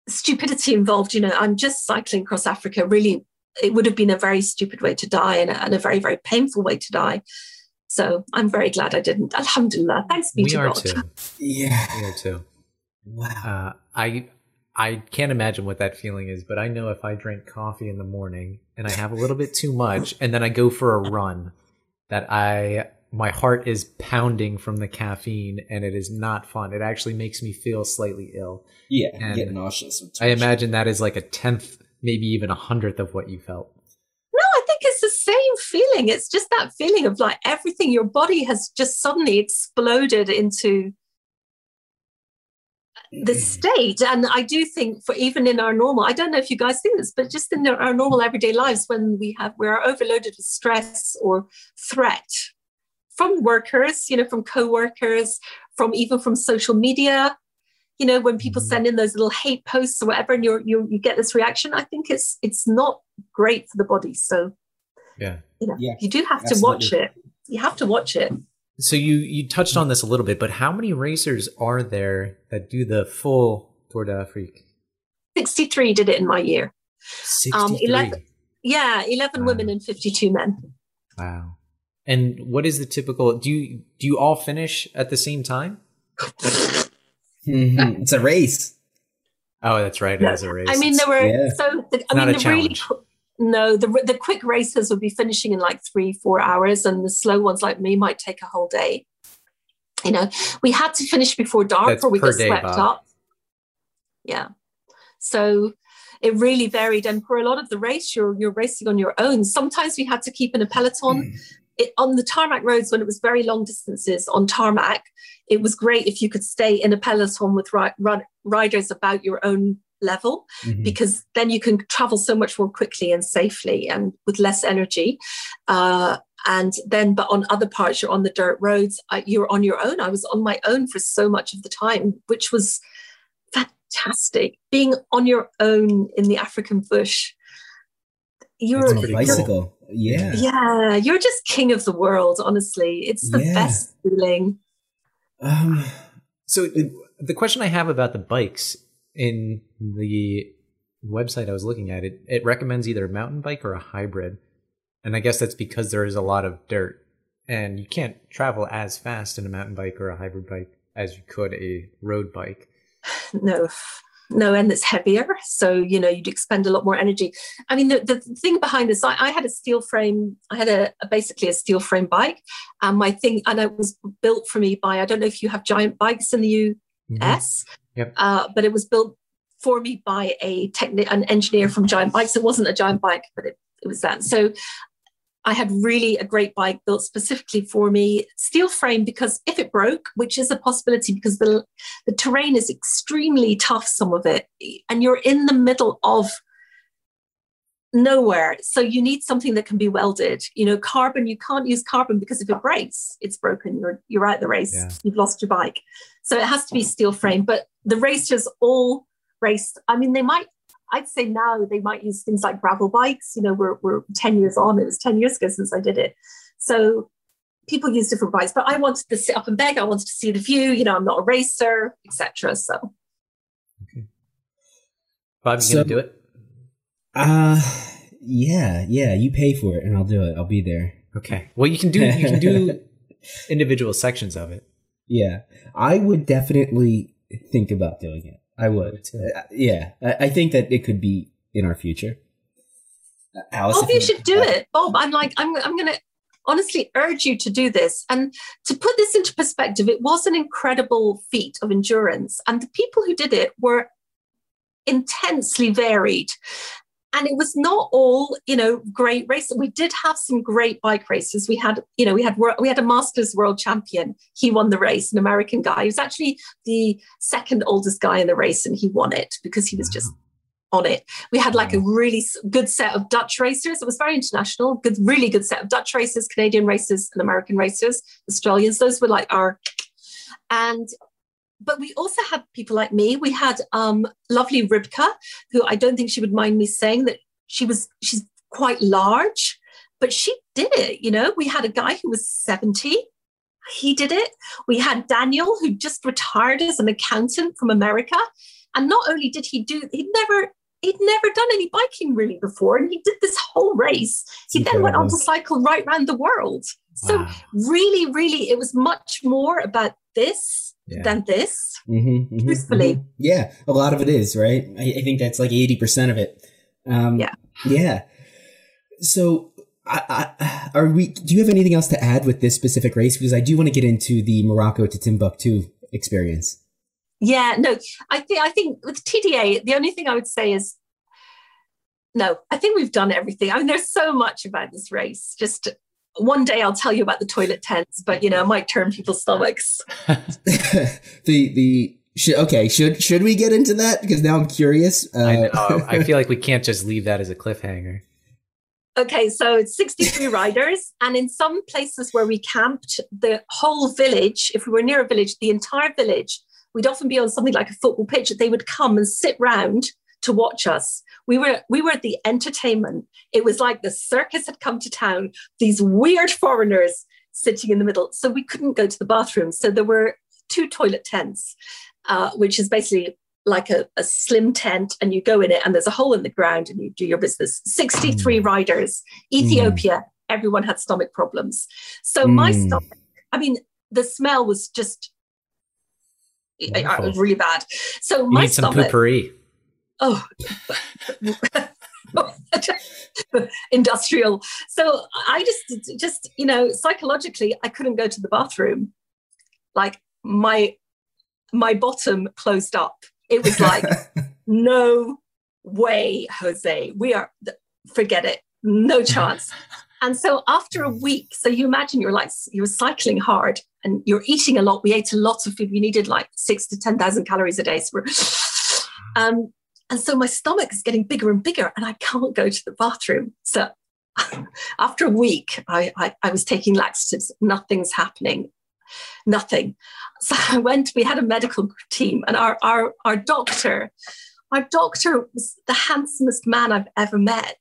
stupidity involved you know i'm just cycling across africa really it would have been a very stupid way to die and a, and a very very painful way to die so i'm very glad i didn't alhamdulillah thanks be we to are god too. yeah. We are too. Wow. Uh, I I can't imagine what that feeling is, but I know if I drink coffee in the morning and I have a little bit too much, and then I go for a run, that I my heart is pounding from the caffeine, and it is not fun. It actually makes me feel slightly ill. Yeah, and get nauseous. I imagine that is like a tenth, maybe even a hundredth of what you felt. No, I think it's the same feeling. It's just that feeling of like everything, your body has just suddenly exploded into the state and i do think for even in our normal i don't know if you guys think this but just in our normal everyday lives when we have we're overloaded with stress or threat from workers you know from co-workers from even from social media you know when people mm-hmm. send in those little hate posts or whatever and you you get this reaction i think it's it's not great for the body so yeah you know Yeah, you do have to watch it you have to watch it So you you touched on this a little bit, but how many racers are there that do the full Tour d'Afrique? 63 did it in my year Um, 63. 11 yeah 11 Wow. women and 52 men Wow. And what is the typical do you do you all finish at the same time? Mhm. It's a race. Oh, that's right. No. It is a race. I mean, there were Yeah. so. The, I Not mean, a the really challenge. qu- no, the the quick races would be finishing in like three, four hours, and the slow ones like me might take a whole day. You know, we had to finish before dark, That's or we got day, swept Bob. up. Yeah, so it really varied, and for a lot of the race, you're you're racing on your own. Sometimes we had to keep in a peloton. Hmm. It, on the tarmac roads, when it was very long distances on tarmac, it was great if you could stay in a peloton with ri- run, riders about your own level Mhm. because then you can travel so much more quickly and safely and with less energy. Uh, and then, but on other parts, you're on the dirt roads, I, you're on your own. I was on my own for so much of the time, which was fantastic. Being on your own in the African bush, you're, on a pretty you're- bicycle. Yeah. yeah, you're just king of the world, honestly. It's the Yeah. best feeling. Um, So the question I have about the bikes in the website I was looking at it it recommends either a mountain bike or a hybrid. And I guess that's because there is a lot of dirt. And you can't travel as fast in a mountain bike or a hybrid bike as you could a road bike. no no and it's heavier. So you know you'd expend a lot more energy. I mean the, the thing behind this I, I had a steel frame i had a, a basically a steel frame bike. And my thing and it was built for me by i don't know if you have giant bikes in the mm-hmm. us Yep. uh, but it was built for me by a techni- an engineer from giant bikes. It wasn't a giant bike but it, it was that. So I had really a great bike built specifically for me, steel frame, because if it broke, which is a possibility because the, the terrain is extremely tough, some of it, and you're in the middle of nowhere. So you need something that can be welded. You know, carbon, you can't use carbon because if it breaks, it's broken. You're you're out the race. Yeah. You've lost your bike. So it has to be steel frame. But the racers all race. I mean, they might I'd say now they might use things like gravel bikes. You know, we're, we're 10 years on. It was 10 years ago since I did it. So people use different bikes, but I wanted to sit up and beg. I wanted to see the view. You know, I'm not a racer, etc. So Bob, you So- gonna do it? Uh, yeah, yeah. You pay for it, and I'll do it. I'll be there. Okay. Well, you can do you can do individual sections of it. Yeah, I would definitely think about doing it. I would. Uh, yeah, I, I think that it could be in our future. Uh, Alice, Bob, you should do uh, it. Bob, I'm like, I'm, I'm going to honestly urge you to do this. And to put this into perspective, it was an incredible feat of endurance. And the people who did it were intensely varied. And it was not all, you know, great races. We did have some great bike races. We had, you know, we had we had a Masters world champion. He won the race, an American guy. He was actually the second oldest guy in the race, and he won it because he was just on it. We had like a really good set of Dutch racers. It was very international, good, really good set of Dutch racers, Canadian racers, and American racers, Australians. Those were like our, and but we also had people like me. We had um, lovely Ribka, who I don't think she would mind me saying that she was she's quite large, but she did it. You know, we had a guy who was seventy. He did it. We had Daniel, who just retired as an accountant from America. And not only did he do, he'd never, he'd never done any biking really before. And he did this whole race. He then went on to cycle right around the world. So really, really, it was much more about this Yeah. than this. Mhm, mhm, Truthfully. mhm. Yeah, a lot of it is right. I, I think that's like eighty percent of it. Um, Yeah. yeah. So, I, I, are we? Do you have anything else to add with this specific race? Because I do want to get into the Morocco to Timbuktu experience. Yeah, no, I think I think with TDA, the only thing I would say is no, I think we've done everything. I mean, there's so much about this race. Just one day I'll tell you about the toilet tents, but you know, it might turn people's stomachs. the the Should, okay, should should we get into that? Because now I'm curious. Uh, I know. I feel like we can't just leave that as a cliffhanger. Okay, so it's 63 riders, and in some places where we camped, the whole village, if we were near a village, the entire village, we'd often be on something like a football pitch, they would come and sit round to watch us. We were we were the entertainment. It was like the circus had come to town, these weird foreigners sitting in the middle. So we couldn't go to the bathroom. So there were two toilet tents uh, which is basically like a, a, slim tent and you go in it and there's a hole in the ground and you do your business 63 mm. riders ethiopia mm. everyone had stomach problems so mm. my stomach i mean the smell was just it, it was really bad so you my need some stomach poopery. Oh industrial so i just just you know psychologically i couldn't go to the bathroom like my my bottom closed up. It was like, no way, Jose. We are, forget it, no chance. And so after a week, so you imagine you're like, you're cycling hard and you're eating a lot. We ate a lot of food. We needed like six to 10,000 calories a day. So um, and so my stomach is getting bigger and bigger and I can't go to the bathroom. So after a week, I, I, I was taking laxatives. Nothing's happening nothing. So I went, we had a medical team, and our, our, our doctor, our doctor was the handsomest man I've ever met.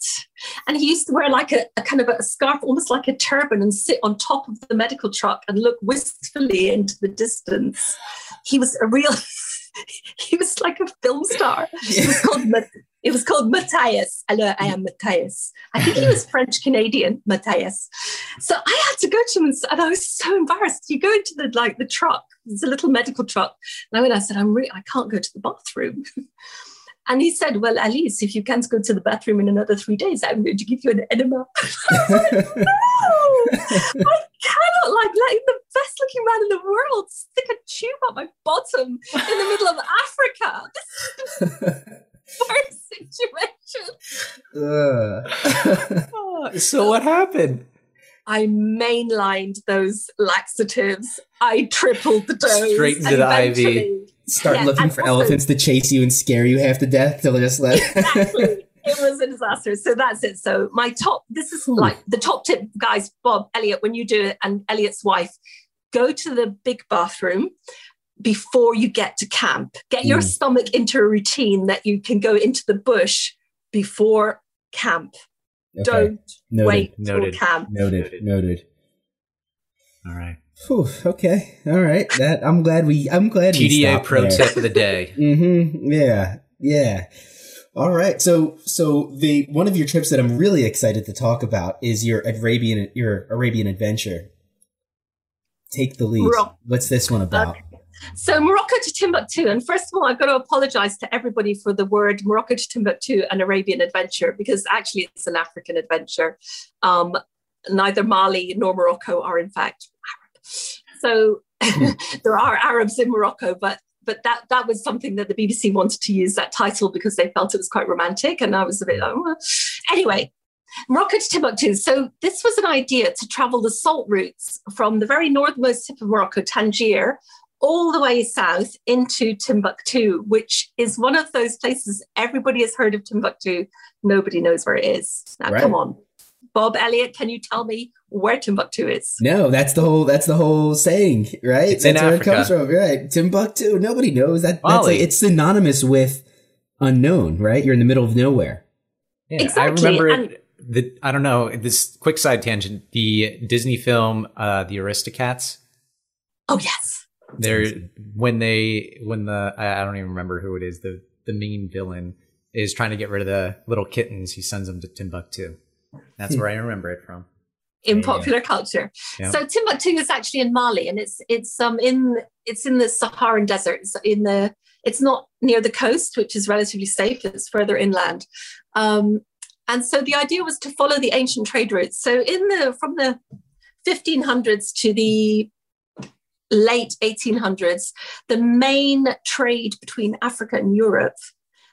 And he used to wear like a, a, kind of a scarf, almost like a turban, and sit on top of the medical truck and look wistfully into the distance. He was a real, he was like a film star. He was called it was called Matthias. Hello, I am Matthias. I think he was French Canadian, Matthias. So I had to go to him and, and, I was so embarrassed. You go into the like the truck, it's a little medical truck. And I went, I said, I'm re- I can't go to the bathroom. And he said, Well, Alice, if you can't go to the bathroom in another three days, I'm going to give you an enema. I like, no, I cannot like letting the best looking man in the world stick a tube up my bottom in the middle of Africa. This is worst situation. Uh. so what happened? I mainlined those laxatives. I tripled the dose. Straight into the IV. Start yeah, looking for also, elephants to chase you and scare you half to death till I just let. exactly. It was a disaster. So that's it. So my top. This is Ooh. like the top tip, guys. Bob, Elliot, when you do it, and Elliot's wife, go to the big bathroom before you get to camp. Get your mm. stomach into a routine that you can go into the bush before camp. Okay. Don't Noted. wait Noted. till camp. Noted. Noted. All right. Whew, okay. All right. That I'm glad we I'm glad TDA pro there. tip of the day. mm-hmm. Yeah. Yeah. All right. So so the one of your trips that I'm really excited to talk about is your Arabian your Arabian adventure. Take the lead. What's this one about? Okay. So Morocco to Timbuktu, and first of all, I've got to apologize to everybody for the word Morocco to Timbuktu, an Arabian adventure, because actually it's an African adventure. Um, neither Mali nor Morocco are in fact Arab. So there are Arabs in Morocco, but but that that was something that the BBC wanted to use that title because they felt it was quite romantic, and I was a bit like, oh. anyway. Morocco to Timbuktu. So this was an idea to travel the salt routes from the very northmost tip of Morocco, Tangier, all the way south into Timbuktu, which is one of those places everybody has heard of Timbuktu. Nobody knows where it is. Now, right. come on. Bob Elliott, can you tell me where Timbuktu is? No, that's the whole that's the whole saying, right? It's that's in where Africa. it comes from, right? Timbuktu. Nobody knows that. That's like, it's synonymous with unknown, right? You're in the middle of nowhere. Yeah, exactly. I remember and- the I don't know this quick side tangent. The Disney film, uh, The Aristocats. Oh yes they're when they when the I don't even remember who it is the the main villain is trying to get rid of the little kittens. He sends them to Timbuktu. That's where I remember it from. In popular culture, yeah. so Timbuktu is actually in Mali, and it's it's um in it's in the Saharan desert. It's in the it's not near the coast, which is relatively safe. It's further inland, um, and so the idea was to follow the ancient trade routes. So in the from the 1500s to the late 1800s, the main trade between Africa and Europe,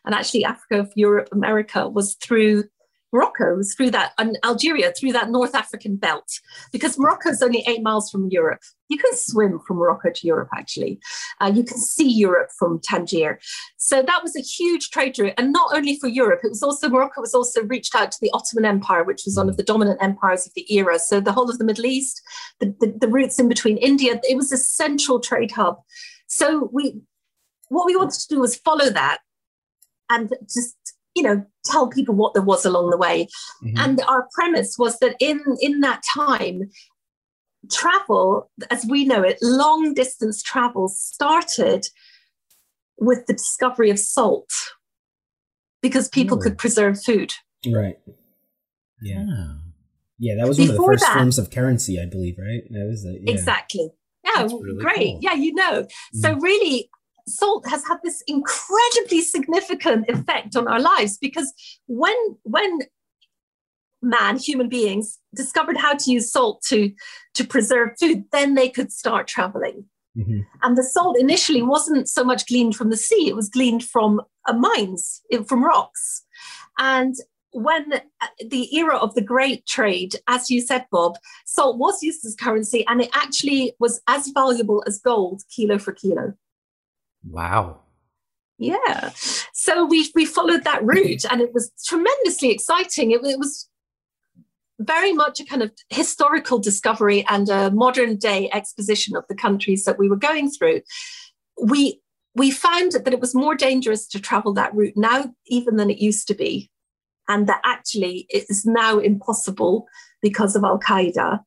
and actually Africa, Europe, America, was through Morocco, through that, and Algeria, through that North African belt, because Morocco is only eight miles from Europe. you can swim from Morocco to Europe, actually. Uh, you can see Europe from Tangier. So that was a huge trade route. And not only for Europe, it was also, Morocco was also reached out to the Ottoman Empire, which was one of the dominant empires of the era. So the whole of the Middle East, the, the, the routes in between India, it was a central trade hub. So we, what we wanted to do was follow that and just you know tell people what there was along the way mm-hmm. and our premise was that in in that time travel as we know it long distance travel started with the discovery of salt because people could preserve food right yeah oh. yeah that was Before one of the first that, forms of currency i believe right that was a, yeah. exactly yeah really great cool. yeah you know so mm. really salt has had this incredibly significant effect on our lives because when when man human beings discovered how to use salt to to preserve food then they could start traveling mm-hmm. and the salt initially wasn't so much gleaned from the sea it was gleaned from uh, mines from rocks and when uh, the era of the great trade, as you said, Bob, salt was used as currency and it actually was as valuable as gold, kilo for kilo. Wow. Yeah. So we we followed that route and it was tremendously exciting. It, it was very much a kind of historical discovery and a modern day exposition of the countries that we were going through. We we found that it was more dangerous to travel that route now even than it used to be and that actually it is now impossible because of Al Qaeda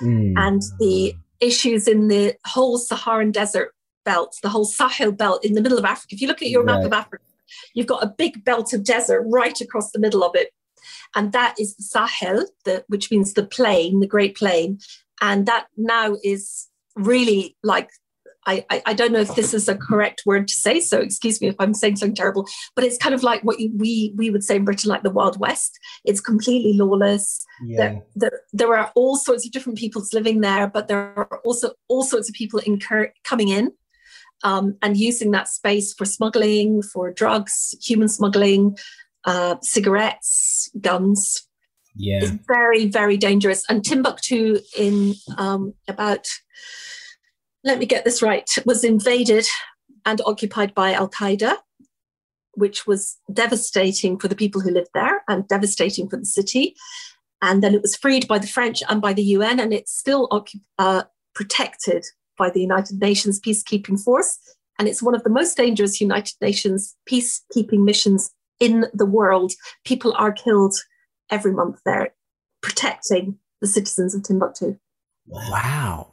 mm. and the issues in the whole Saharan desert belt, the whole Sahel belt in the middle of Africa. If you look at your right. map of Africa, you've got a big belt of desert right across the middle of it. And that is the Sahel, the, which means the plain, the Great Plain. And that now is really like I, I, don't know if this is a correct word to say, so excuse me if I'm saying something terrible, but it's kind of like what you, we we would say in Britain, like the Wild West. It's completely lawless. Yeah. There, there, there are all sorts of different peoples living there, but there are also all sorts of people incur- coming in um, and using that space for smuggling, for drugs, human smuggling, uh, cigarettes, guns. Yeah. It's very, very dangerous. And Timbuktu, in um, about, let me get this right, was invaded and occupied by Al Qaeda, which was devastating for the people who lived there and devastating for the city. And then it was freed by the French and by the UN, and it's still uh, protected by the United Nations peacekeeping force. And it's one of the most dangerous United Nations peacekeeping missions in the world. People are killed every month there protecting the citizens of Timbuktu. Wow.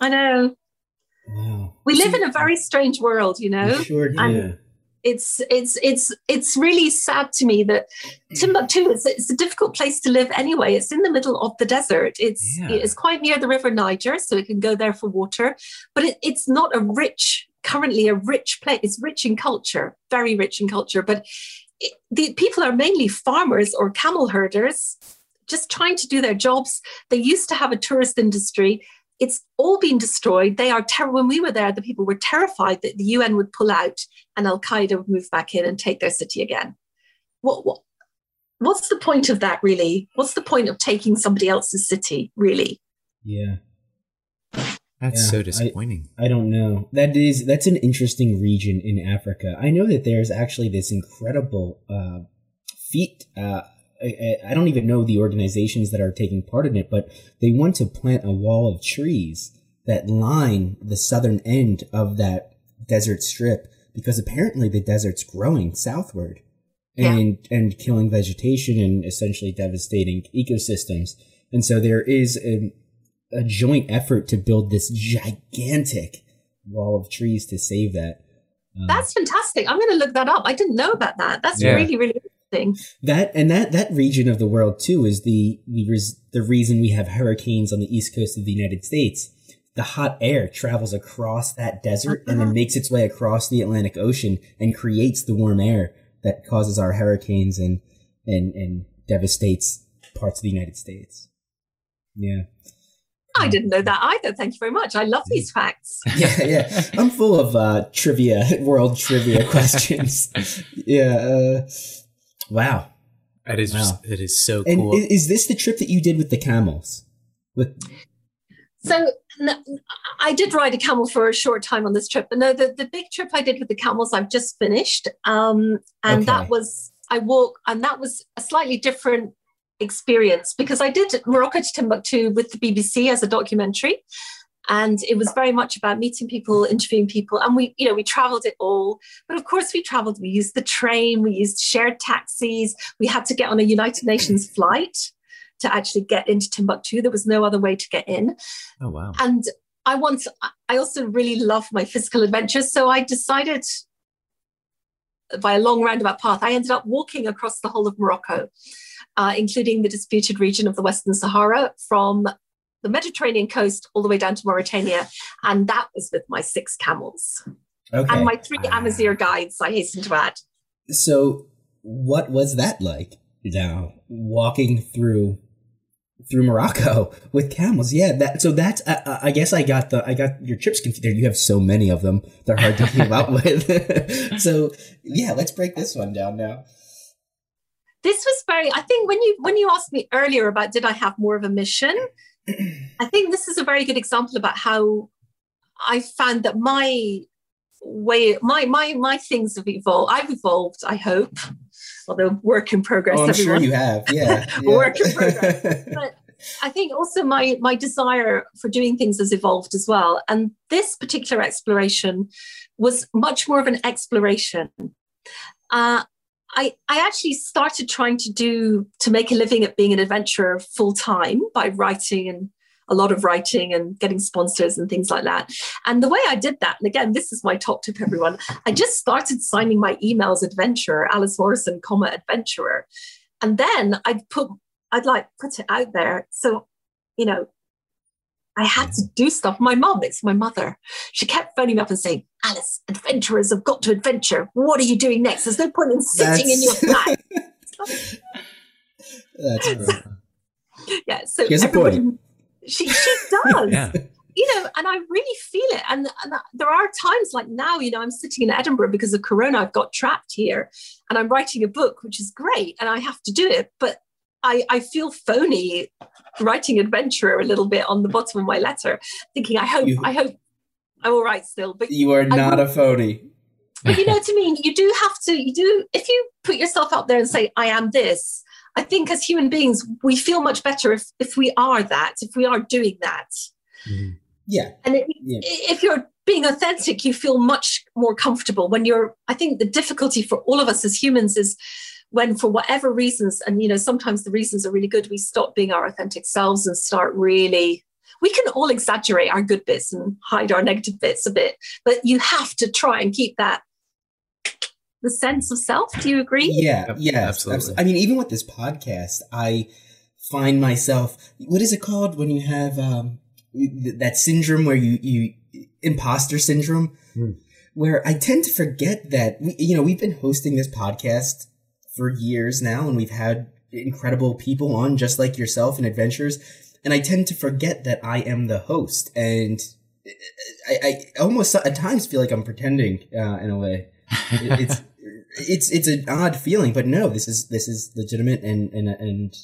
I know. Wow. We live in a very strange world, you know. sure do. And it's it's it's it's really sad to me that Timbuktu is it's a difficult place to live anyway. It's in the middle of the desert. It's yeah. it's quite near the River Niger, so it can go there for water. But it, it's not a rich currently a rich place. It's rich in culture, very rich in culture. But it, the people are mainly farmers or camel herders, just trying to do their jobs. They used to have a tourist industry it's all been destroyed. They are terrible. When we were there, the people were terrified that the UN would pull out and Al Qaeda would move back in and take their city again. What, what, what's the point of that, really? What's the point of taking somebody else's city, really? Yeah. That's yeah, so disappointing. I, I, don't know. That is that's an interesting region in Africa. I know that there's actually this incredible uh, feat uh, I, I don't even know the organizations that are taking part in it, but they want to plant a wall of trees that line the southern end of that desert strip because apparently the desert's growing southward and yeah. and killing vegetation and essentially devastating ecosystems. And so there is a, a joint effort to build this gigantic wall of trees to save that. Um, That's fantastic. I'm going to look that up. I didn't know about that. That's yeah. really, really thing. That and that that region of the world too is the the, the reason we have hurricanes on the east coast of the United States. The hot air travels across that desert uh-huh. and then uh-huh. makes its way across the Atlantic Ocean and creates the warm air that causes our hurricanes and and and devastates parts of the United States. Yeah. I didn't know that either. Thank you very much. I love these facts. yeah, yeah. I'm full of uh, trivia, world trivia questions. yeah. Uh, Wow. That is wow. just it is so and cool. Is this the trip that you did with the camels? With So I did ride a camel for a short time on this trip, but no, the, the big trip I did with the camels I've just finished, um, and okay. that was I walk, and that was a slightly different experience because I did Morocco to Timbuktu with the BBC as a documentary. And it was very much about meeting people, interviewing people. And we, you know, we traveled it all. But of course, we traveled, we used the train, we used shared taxis. We had to get on a United Nations flight to actually get into Timbuktu. There was no other way to get in. Oh, wow. And I want, I also really love my physical adventures. So I decided by a long roundabout path, I ended up walking across the whole of Morocco uh, including the disputed region of the Western Sahara from the Mediterranean coast all the way down to Mauritania. And that was with my six camels okay. and my three Amazigh guides, I hasten to add. So, what was that like now, walking through? through Morocco with camels. Yeah, that so that's uh, I guess I got the I got your trips confused. You have so many of them; they're hard to keep up with. so yeah, let's break this one down now this was very i think when you when you asked me earlier about did i have more of a mission i think this is a very good example about how i found that my way my my my things have evolved i've evolved i hope. Although work in progress oh, i'm everyone. sure you have. Yeah, yeah. work in progress. But i think also my my desire for doing things has evolved as well. And this particular exploration was much more of an exploration. Uh, I, I actually started trying to do to make a living at being an adventurer full time by writing and a lot of writing and getting sponsors and things like that. And the way I did that, and again, this is my top tip, everyone. I just started signing my emails adventurer, Alice Morrison, comma adventurer. And then I'd put, I'd like put it out there. So, you know, I had to do stuff. My mom, it's my mother. She kept phoning me up and saying, Alice, adventurers have got to adventure. What are you doing next? There's no point in sitting That's... in your flat. That's right. yeah, so Here's everybody, she she does. yeah. You know, and I really feel it. And, and there are times like now, you know, I'm sitting in Edinburgh because of Corona. I've got trapped here and I'm writing a book, which is great. And I have to do it. But I, I feel phony writing adventurer a little bit on the bottom of my letter, thinking, I hope, you, I hope I'm all right still. But you are not a phony. But you know what I mean? You do have to, you do, if you put yourself out there and say, I am this, I think as human beings, we feel much better if, if we are that, if we are doing that. Mm-hmm. Yeah. And it, yeah. if you're being authentic, you feel much more comfortable when you're, I think the difficulty for all of us as humans is when for whatever reasons and you know sometimes the reasons are really good we stop being our authentic selves and start really we can all exaggerate our good bits and hide our negative bits a bit but you have to try and keep that the sense of self. Do you agree? Yeah yeah absolutely. i mean even with this podcast i find myself what is it called when you have um that syndrome where you you imposter syndrome? Mm. where i tend to forget that we, you know we've been hosting this podcast for years now, and we've had incredible people on just like yourself and adventures. And I tend to forget that I am the host, and I, I almost at times feel like I'm pretending uh, in a way. it's it's it's an odd feeling, but no, this is this is legitimate and and and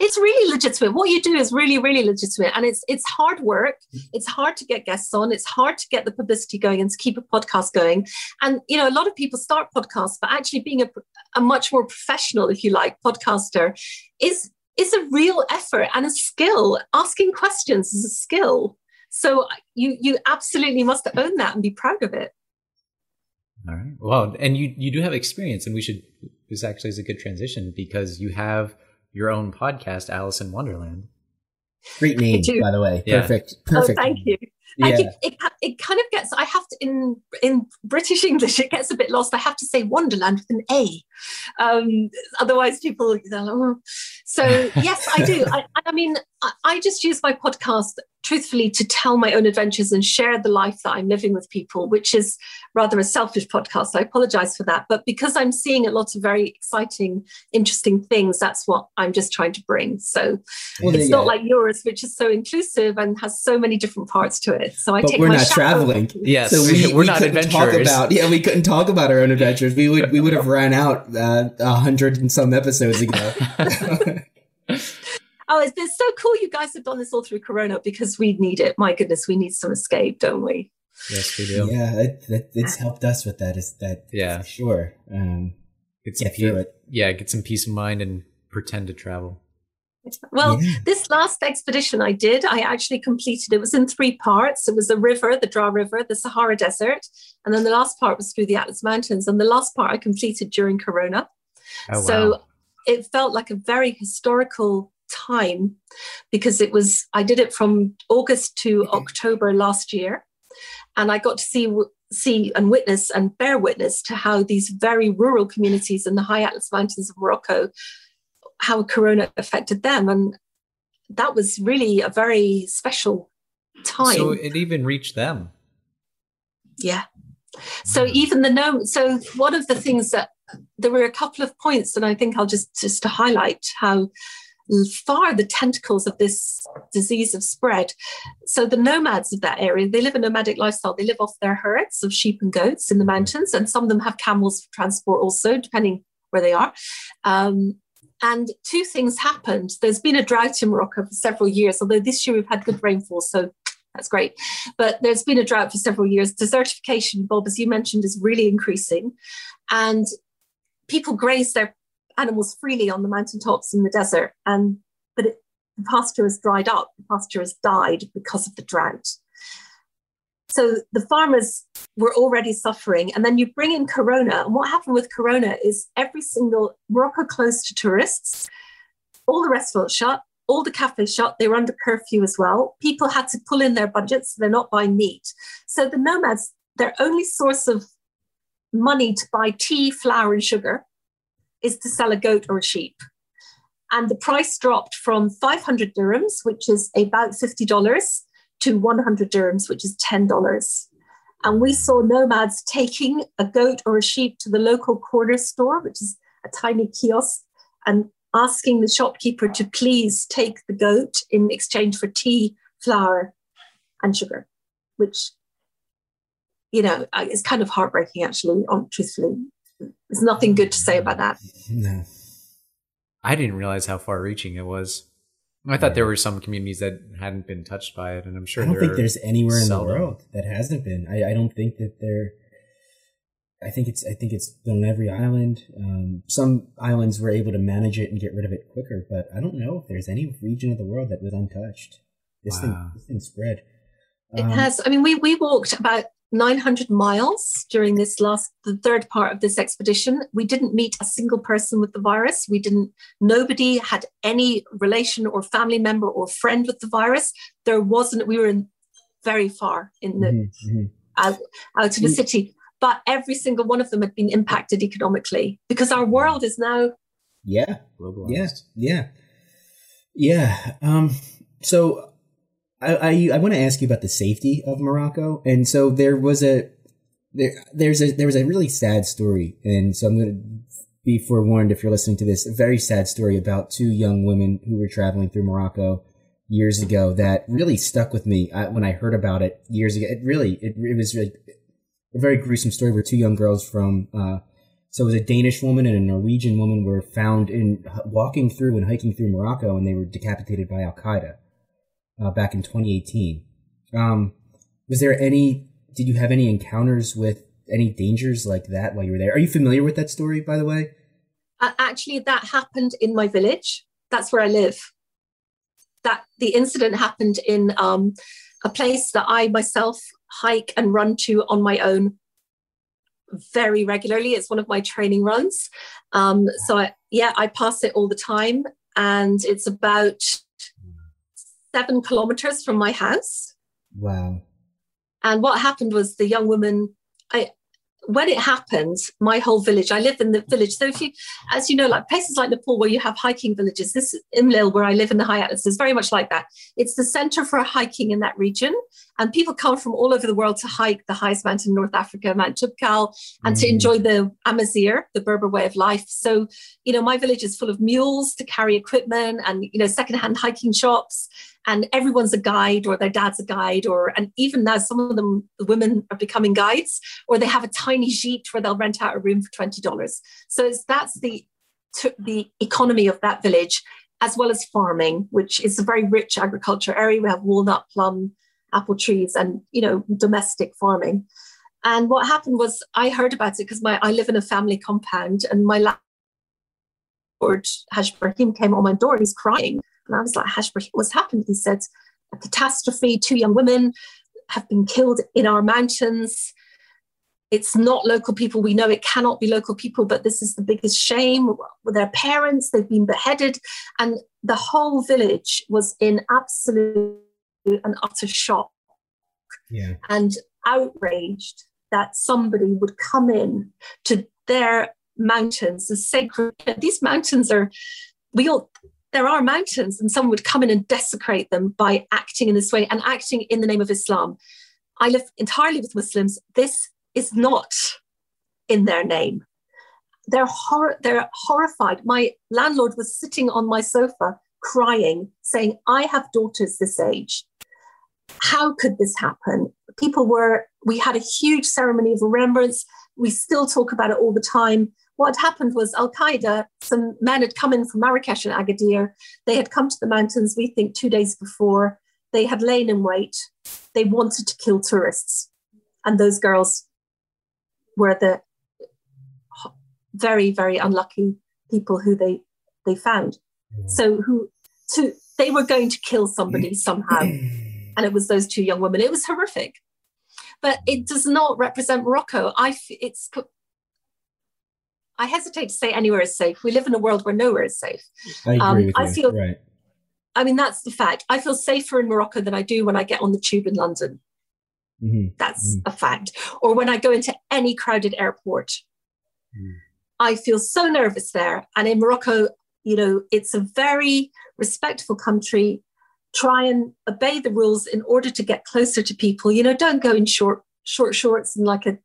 it's really legitimate. What you do is really, really legitimate, and it's it's hard work. Mm-hmm. It's hard to get guests on. It's hard to get the publicity going and to keep a podcast going. And you know, a lot of people start podcasts, but actually being a, a much more professional, if you like, podcaster is is a real effort and a skill. Asking questions is a skill. So you you absolutely must own that and be proud of it. All right. Well, and you you do have experience, and we should. This actually is a good transition because you have your own podcast, Alice in Wanderland. Great name, by the way. Yeah. Perfect. Perfect. Oh, thank you. Yeah. It, it, it, kind of gets, I have to, in, in British English, it gets a bit lost. I have to say Wonderland with an A. Um, otherwise, people, like, oh. so yes, I do. I, I mean, I, I just use my podcast truthfully to tell my own adventures and share the life that I'm living with people, which is rather a selfish podcast. I apologize for that. But because I'm seeing a lot of very exciting, interesting things, that's what I'm just trying to bring. So well, it's not like yours, which is so inclusive and has so many different parts to it. So I but take we're not traveling. Yes, so we, we're we not adventurers. Talk about, yeah, we couldn't talk about our own adventures. We would we would have ran out uh, a uh, hundred and some episodes ago. Oh, it's been so cool you guys have done this all through Corona because we need it. My goodness, we need some escape, don't we? Yes, we do. Yeah, it, it, it's helped us with that. Is that Yeah. sure? Um, Get some get through it. Yeah, get some peace of mind and pretend to travel. Well, Yeah. this last expedition I did, I actually completed. It was in three parts. It was the river, the Dra River, the Sahara Desert, and then the last part was through the Atlas Mountains. And the last part I completed during Corona. Oh, so wow. it felt like a very historical time because it was I did it from August to mm-hmm. October last year, and I got to see see and witness and bear witness to how these very rural communities in the high Atlas Mountains of Morocco, how Corona affected them, and that was really a very special time. So it even reached them. Yeah. So mm. even the no. So one of the things that there were a couple of points, and I think I'll just just to highlight how far the tentacles of this disease have spread. So the nomads of that area, they live a nomadic lifestyle. They live off their herds of sheep and goats in the mountains, and some of them have camels for transport also, depending where they are. Um, and two things happened. There's been a drought in Morocco for several years, although this year we've had good rainfall, so that's great. But there's been a drought for several years. Desertification, Bob, as you mentioned, is really increasing. And people graze their animals freely on the mountaintops in the desert. And but it, the pasture has dried up, the pasture has died because of the drought. So the farmers were already suffering. And then you bring in Corona. And what happened with Corona is every single Morocco closed to tourists, all the restaurants shut, all the cafes shut. They were under curfew as well. People had to pull in their budgets. So they're not buying meat. So the nomads, their only source of money to buy tea, flour, and sugar is to sell a goat or a sheep. And the price dropped from 500 dirhams, which is about $50, to 100 dirhams, which is $10. And we saw nomads taking a goat or a sheep to the local corner store, which is a tiny kiosk, and asking the shopkeeper to please take the goat in exchange for tea, flour, and sugar, which, you know, uh, is kind of heartbreaking, actually, truthfully. There's nothing good to say about that. No. I didn't realize how far reaching it was. I thought there were some communities that hadn't been touched by it, and I'm sure I don't think there's anywhere in seldom. the world that hasn't been. I, I don't think that there. I think it's. I think it's on every island. Um, some islands were able to manage it and get rid of it quicker, but I don't know if there's any region of the world that was untouched. This Wow. thing, this thing spread. It Um, has. I mean, we we walked about 900 miles during this last, the third part of this expedition. We didn't meet a single person with the virus. We didn't. Nobody had any relation or family member or friend with the virus. There wasn't. We were in very far in the mhm, mhm. out, out of the Mm. city, but every single one of them had been impacted economically because our world is now. Yeah, globalized. Yeah, yeah, yeah. Um, so I I, I want to ask you about the safety of Morocco, and so there was a there there's a there was a really sad story, and so I'm going to be forewarned if you're listening to this. A very sad story about two young women who were traveling through Morocco years ago that really stuck with me I, when I heard about it years ago. It really it, it was really a very gruesome story where two young girls from uh, so it was a Danish woman and a Norwegian woman were found in walking through and hiking through Morocco, and they were decapitated by Al Qaeda uh, back in 2018. Um, was there any? Did you have any encounters with any dangers like that while you were there? Are you familiar with that story, by the way? Uh, actually, that happened in my village. That's where I live. That the incident happened in um, a place that I myself hike and run to on my own very regularly. It's one of my training runs. Um, so I, yeah, I pass it all the time, and it's about seven kilometers from my house. Wow. And what happened was the young woman, I when it happened, my whole village, I live in the village. So if you, as you know, like places like Nepal where you have hiking villages, this Imlil where I live in the high Atlas is very much like that. It's the center for hiking in that region. And people come from all over the world to hike the highest mountain in North Africa, Mount Toubkal, and to Mhm. enjoy the Amazigh, the Berber way of life. So, you know, my village is full of mules to carry equipment and, you know, secondhand hiking shops and everyone's a guide or their dad's a guide or and even now some of them the women are becoming guides or they have a tiny gîte where they'll rent out a room for $20 so that's the the economy of that village as well as farming, which is a very rich agriculture area. We have walnut, plum, apple trees, and you know domestic farming. And what happened was I heard about it because my I live in a family compound, and my landlord Haj Brahim came on my door he's crying, and I was like, Haj what's happened? He said, a catastrophe. Two young women have been killed in our mountains it's not local people. We know it cannot be local people, but this is the biggest shame. Their parents, they've been beheaded, and the whole village was in absolute and utter shock Yeah. and outraged that somebody would come in to their mountains, the sacred. These mountains are, we all. There are mountains, and someone would come in and desecrate them by acting in this way and acting in the name of Islam. I live entirely with Muslims. This is not in their name. They're, hor- they're horrified. My landlord was sitting on my sofa crying, saying, I have daughters this age. How could this happen? People were, we had a huge ceremony of remembrance. We still talk about it all the time. What had happened was Al Qaeda, some men had come in from Marrakesh and Agadir. They had come to the mountains, we think, two days before. They had lain in wait. They wanted to kill tourists. And those girls were the very very unlucky people who they they found so who to they were going to kill somebody mm. somehow and it was those two young women it was horrific but it does not represent morocco i it's i hesitate to say anywhere is safe we live in a world where nowhere is safe I agree um, I feel- right. i mean that's the fact i feel safer in morocco than i do when i get on the tube in london hmm That's a fact. Or when I go into any crowded airport, Mm. I feel so nervous there. And in Morocco, you know, it's a very respectful country. Try and obey the rules in order to get closer to people. You know, don't go in short short shorts and like a,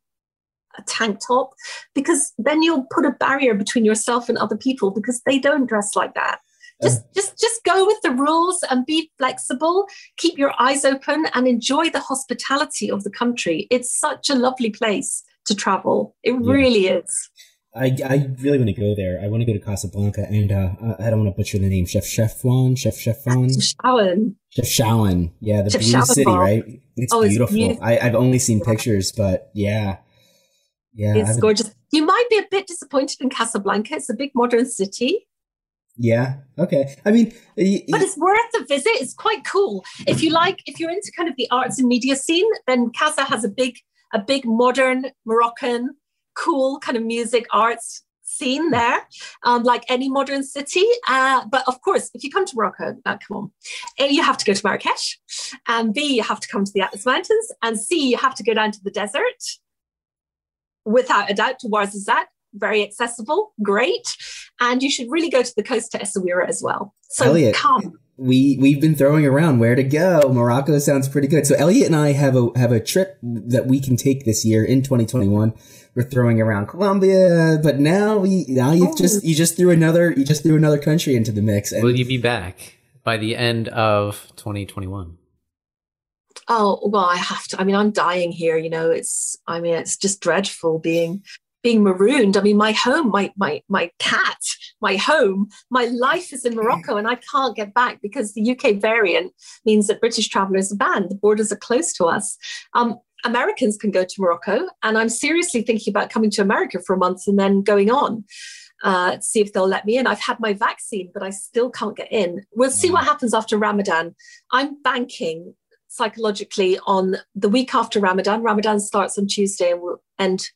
a tank top, because then you'll put a barrier between yourself and other people because they don't dress like that. Just, just, just go with the rules and be flexible keep your eyes open and enjoy the hospitality of the country. It's such a lovely place to travel. It Yeah. really is. I, I really want to go there. I want to go to Casablanca, and uh, I- don't want to butcher the name. Chef Chefwan, Chef Chefwan, Shawan. Chef Shawan. Yeah, the Chef Shawan city, right? It's Oh, it's beautiful. beautiful. I, I've only seen pictures, but yeah, yeah, It's gorgeous. You might be a bit disappointed in Casablanca. It's a big modern city, yeah. Okay. I mean, y- but it's worth a visit. It's quite cool. If you like, if you're into kind of the arts and media scene, then Casa has a big, a big modern Moroccan, cool kind of music arts scene there, um, like any modern city. Uh, but of course, if you come to Morocco, uh, come on, A, you have to go to Marrakesh, and B, you have to come to the Atlas Mountains, and C, you have to go down to the desert. Without a doubt, to Ouarzazate, very accessible, great, and you should really go to the coast to Essaouira as well. So Elliot. come. we we've been throwing around where to go. Morocco sounds pretty good. So Elliot and I have a have a trip that we can take this year in 2021. We're throwing around Colombia, but now we now you Oh. just you just threw another you just threw another country into the mix. And Will you be back by the end of 2021? Oh well, I have to. I mean, I'm dying here. You know, it's. I mean, it's just dreadful being being marooned. I mean, my home, my my my cat, my home, my life is in Morocco, and I can't get back because the UK variant means that British travellers are banned. The borders are closed to us. Um, Americans can go to Morocco, and I'm seriously thinking about coming to America for a month and then going on. Uh, see if they'll let me in. I've had my vaccine, but I still can't get in. We'll see what happens after Ramadan. I'm banking psychologically on the week after Ramadan. Ramadan starts on Tuesday and will end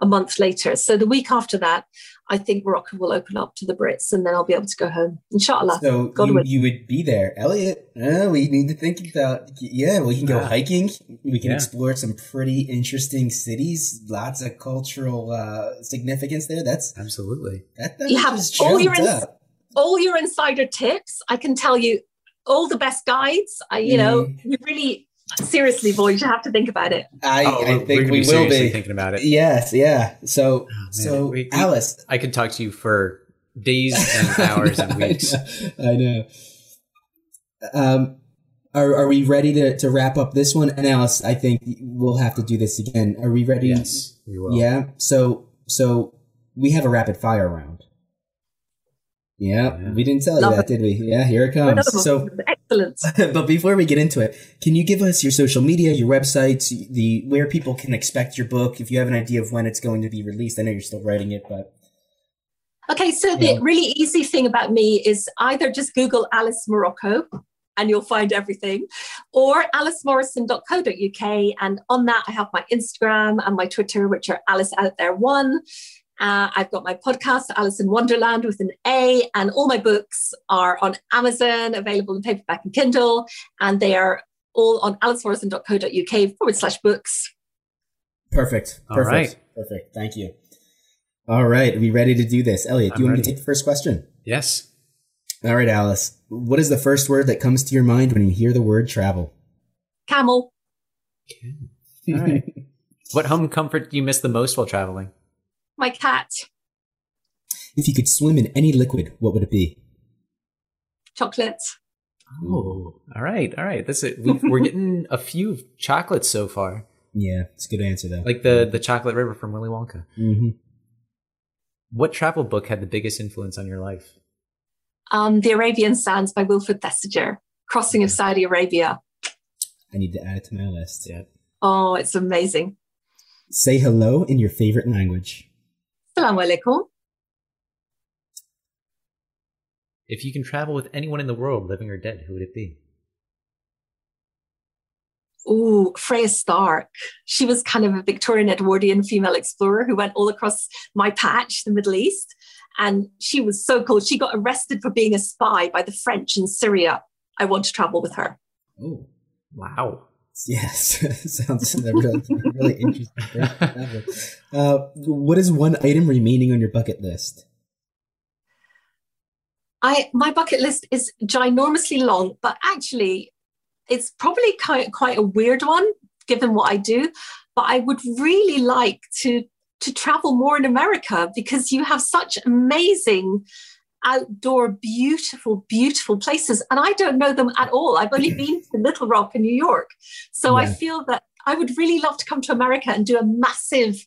a month later. So the week after that, I think Morocco will open up to the Brits and then I'll be able to go home. Inshallah. So God you, willing. you would be there, Elliot. Uh, we need to think about. Yeah, we can go Yeah. hiking. We can Yeah. explore some pretty interesting cities. Lots of cultural uh, significance there. That's Absolutely. that. that You have all your ins- All your insider tips, I can tell you all the best guides. I, you know, Mm. you really, seriously, boys, you have to think about it. I, Oh, I we're- we're think we will be. thinking about it. Yes, yeah. So, Oh, man. so We- we- Alice, I could talk to you for days and hours and weeks. I know. Um, are are we ready to, to wrap up this one? And Alice, I think we'll have to do this again. Are we ready? Yes, we will. Yeah. So so we have a rapid fire round. Yeah, Yeah. we didn't tell Love you that, it. did we? Yeah, here it comes. Another. So, excellent. but before we get into it, can you give us your social media, your websites, the where people can expect your book? If you have an idea of when it's going to be released, I know you're still writing it, but Okay, so Yeah. the really easy thing about me is either just Google Alice Morocco and you'll find everything, or alicemorrison.co.uk. And on that, I have my Instagram and my Twitter, which are Alice Out There One. Uh, I've got my podcast, Alice in Wanderland with an A, and all my books are on Amazon, available in paperback and Kindle, and they are all on alicemorrison.co.uk forward slash books. perfect, perfect, right. perfect. Thank you. All right, are we ready to do this, Elliot? Do you I'm want me to take the first question? Yes. All right, Alice. What is the first word that comes to your mind when you hear the word travel? Camel. All right. what home comfort do you miss the most while traveling? My cat. If you could swim in any liquid, what would it be? Chocolate. Oh, all right, all right. That's it. we, we're getting a few chocolates so far, Yeah, it's a good answer though. like the the chocolate river from Willy Wonka. hmm What travel book had the biggest influence on your life? um, The Arabian Sands by Wilfred Thesiger, Crossing of Saudi Arabia. I need to add it to my list. Yeah. Oh, it's amazing. Say hello in your favorite language. Assalamu alaikum. If you can travel with anyone in the world, living or dead, who would it be? Ooh, Freya Stark. She was kind of a Victorian Edwardian female explorer who went all across my patch, the Middle East. And she was so cool. She got arrested for being a spy by the French in Syria. I want to travel with her. Oh, Wow. Yes, sounds really, really interesting. Uh, what is one item remaining on your bucket list? I my bucket list is ginormously long, but actually, it's probably quite quite a weird one given what I do. But I would really like to to travel more in America because you have such amazing outdoor, beautiful, beautiful places, and I don't know them at all. I've only been to Little Rock in New York, so I feel that I would really love to come to America and do a massive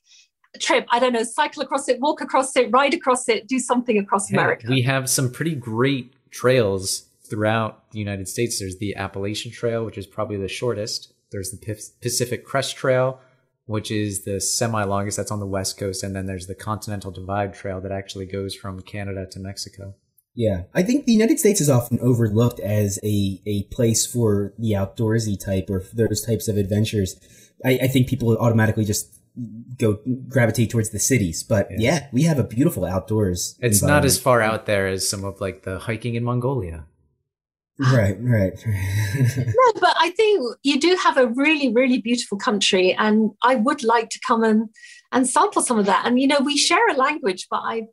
trip. I don't know, cycle across it, walk across it, ride across it, do something across Yeah, America. we have some pretty great trails throughout the United States. There's the Appalachian Trail, which is probably the shortest. There's the Pacific Crest Trail, which is the semi longest. That's on the west coast, and then there's the Continental Divide Trail that actually goes from Canada to Mexico. Yeah, I think the United States is often overlooked as a, a place for the outdoorsy type or those types of adventures. I, I think people automatically just go gravitate towards the cities, but Yeah. yeah, we have a beautiful outdoors. It's not as far out there as some of like the hiking in Mongolia. Right, right. No, but I think you do have a really, really beautiful country, and I would like to come and and sample some of that. And you know, we share a language, but I,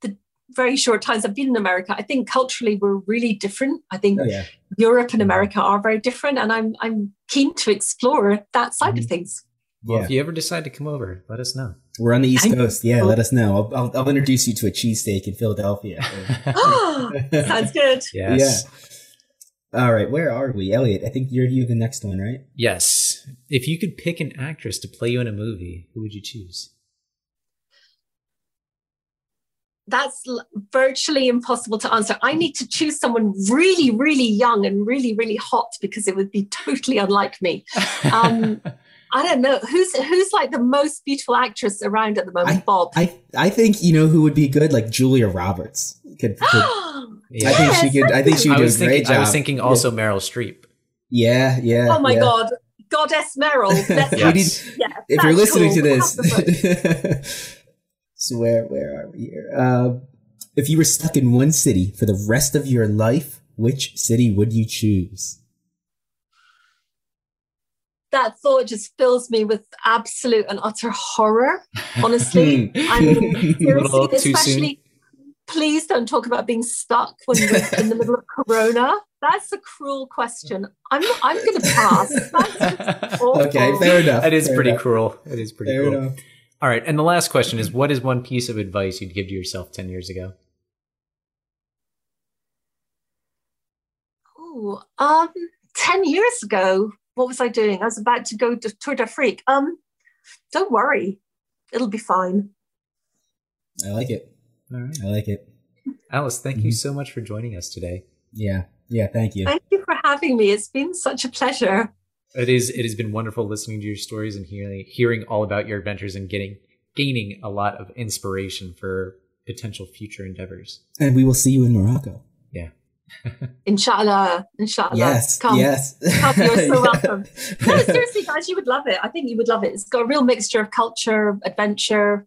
the very short times I've been in America, I think culturally we're really different. I think oh yeah, Europe and mm-hmm. America are very different, and I'm I'm keen to explore that side of mm-hmm. things. Well, yeah. if you ever decide to come over, let us know. We're on the East Coast. Yeah, let us know. I'll, I'll, I'll introduce you to a cheesesteak in Philadelphia. Sounds good. Yes. All right, where are we, Elliot? I think you're you the next one, right? Yes. If you could pick an actress to play you in a movie, who would you choose? That's virtually impossible to answer. I need to choose someone really, really young and really, really hot because it would be totally unlike me. Um, I don't know who's who's like the most beautiful actress around at the moment. Bob. I I think you know who would be good, like Julia Roberts. Could, could I Yeah. think she could. I think she I would do was a great job. I was thinking also Meryl Streep. Yeah, yeah. oh my yeah. god, Goddess Meryl. Let's Yes. have- need- yeah, if you're listening cool. to We'll have the book. this, so where where are we here? Uh, if you were stuck in one city for the rest of your life, which city would you choose? That thought just fills me with absolute and utter horror. Honestly, I mean, A little seriously, too soon. especially. Please don't talk about being stuck when you're in the middle of Corona. That's a cruel question. I'm I'm going to pass. That's. Okay, fair enough. That is fair pretty enough, cruel. It is pretty Fair cruel. enough. All right, and the last question is: What is one piece of advice you'd give to yourself ten years ago? Oh, um, 10 years ago, what was I doing? I was about to go to Tour d'Afrique. Um, don't worry, it'll be fine. I like it. All right. I like it. Alice, thank you so much for joining us today. Yeah. Yeah. Thank you. Thank you for having me. It's been such a pleasure. It is. It has been wonderful listening to your stories and hearing hearing all about your adventures and getting gaining a lot of inspiration for potential future endeavors. And we will see you in Morocco. Yeah. Inshallah. Inshallah. Yes. Come. Yes. Come. You're so welcome. No, seriously, guys, you would love it. I think you would love it. It's got a real mixture of culture, adventure.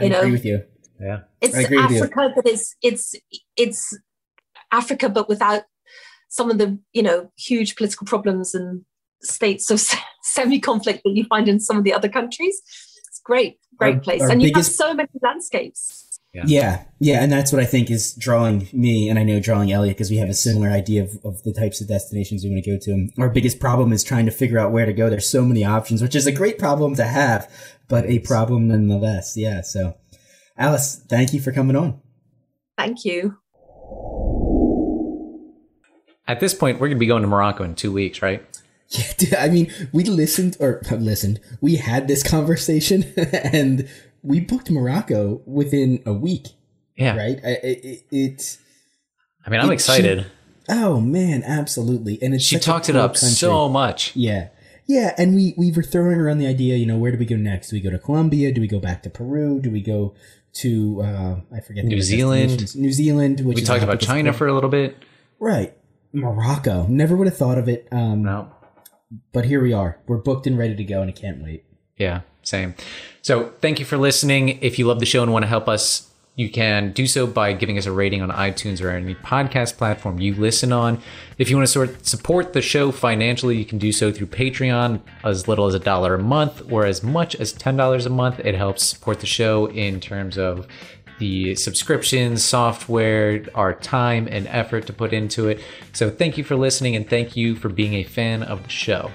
I know, agree with you. Yeah. It's I agree with you. Africa, but it's it's it's Africa, but without some of the you know huge political problems and states of semi-conflict that you find in some of the other countries. It's great, great Our- place, our and you have so many landscapes. Yeah. Yeah, yeah, and that's what I think is drawing me, and I know drawing Elliot because we have a similar idea of, of the types of destinations we want to go to. And our biggest problem is trying to figure out where to go. There's so many options, which is a great problem to have, but a problem nonetheless. Yeah. So, Alice, thank you for coming on. Thank you. At this point, we're going to be going to Morocco in two weeks, right? Yeah, dude, I mean, we listened or listened. We had this conversation, and we booked Morocco within a week. Yeah. Right? I- It, it's I mean, I'm It- excited. oh man, absolutely. And it's She talked it up country. so much. Yeah. Yeah, and we we were throwing around the idea, you know, where do we go next? Do we go to Colombia? Do we go back to Peru? Do we go to uh I forget the New Zealand. New Zealand, which We talked about China for a little bit. right. Morocco. Never would have thought of it. Um No. but here we are. We're booked and ready to go and I can't wait. Yeah, same. So thank you for listening. If you love the show and want to help us, you can do so by giving us a rating on iTunes or any podcast platform you listen on. If you want to sort support the show financially, you can do so through Patreon, as little as a dollar a month or as much as ten dollars a month. It helps support the show in terms of the subscriptions, software, our time and effort to put into it. So thank you for listening and thank you for being a fan of the show.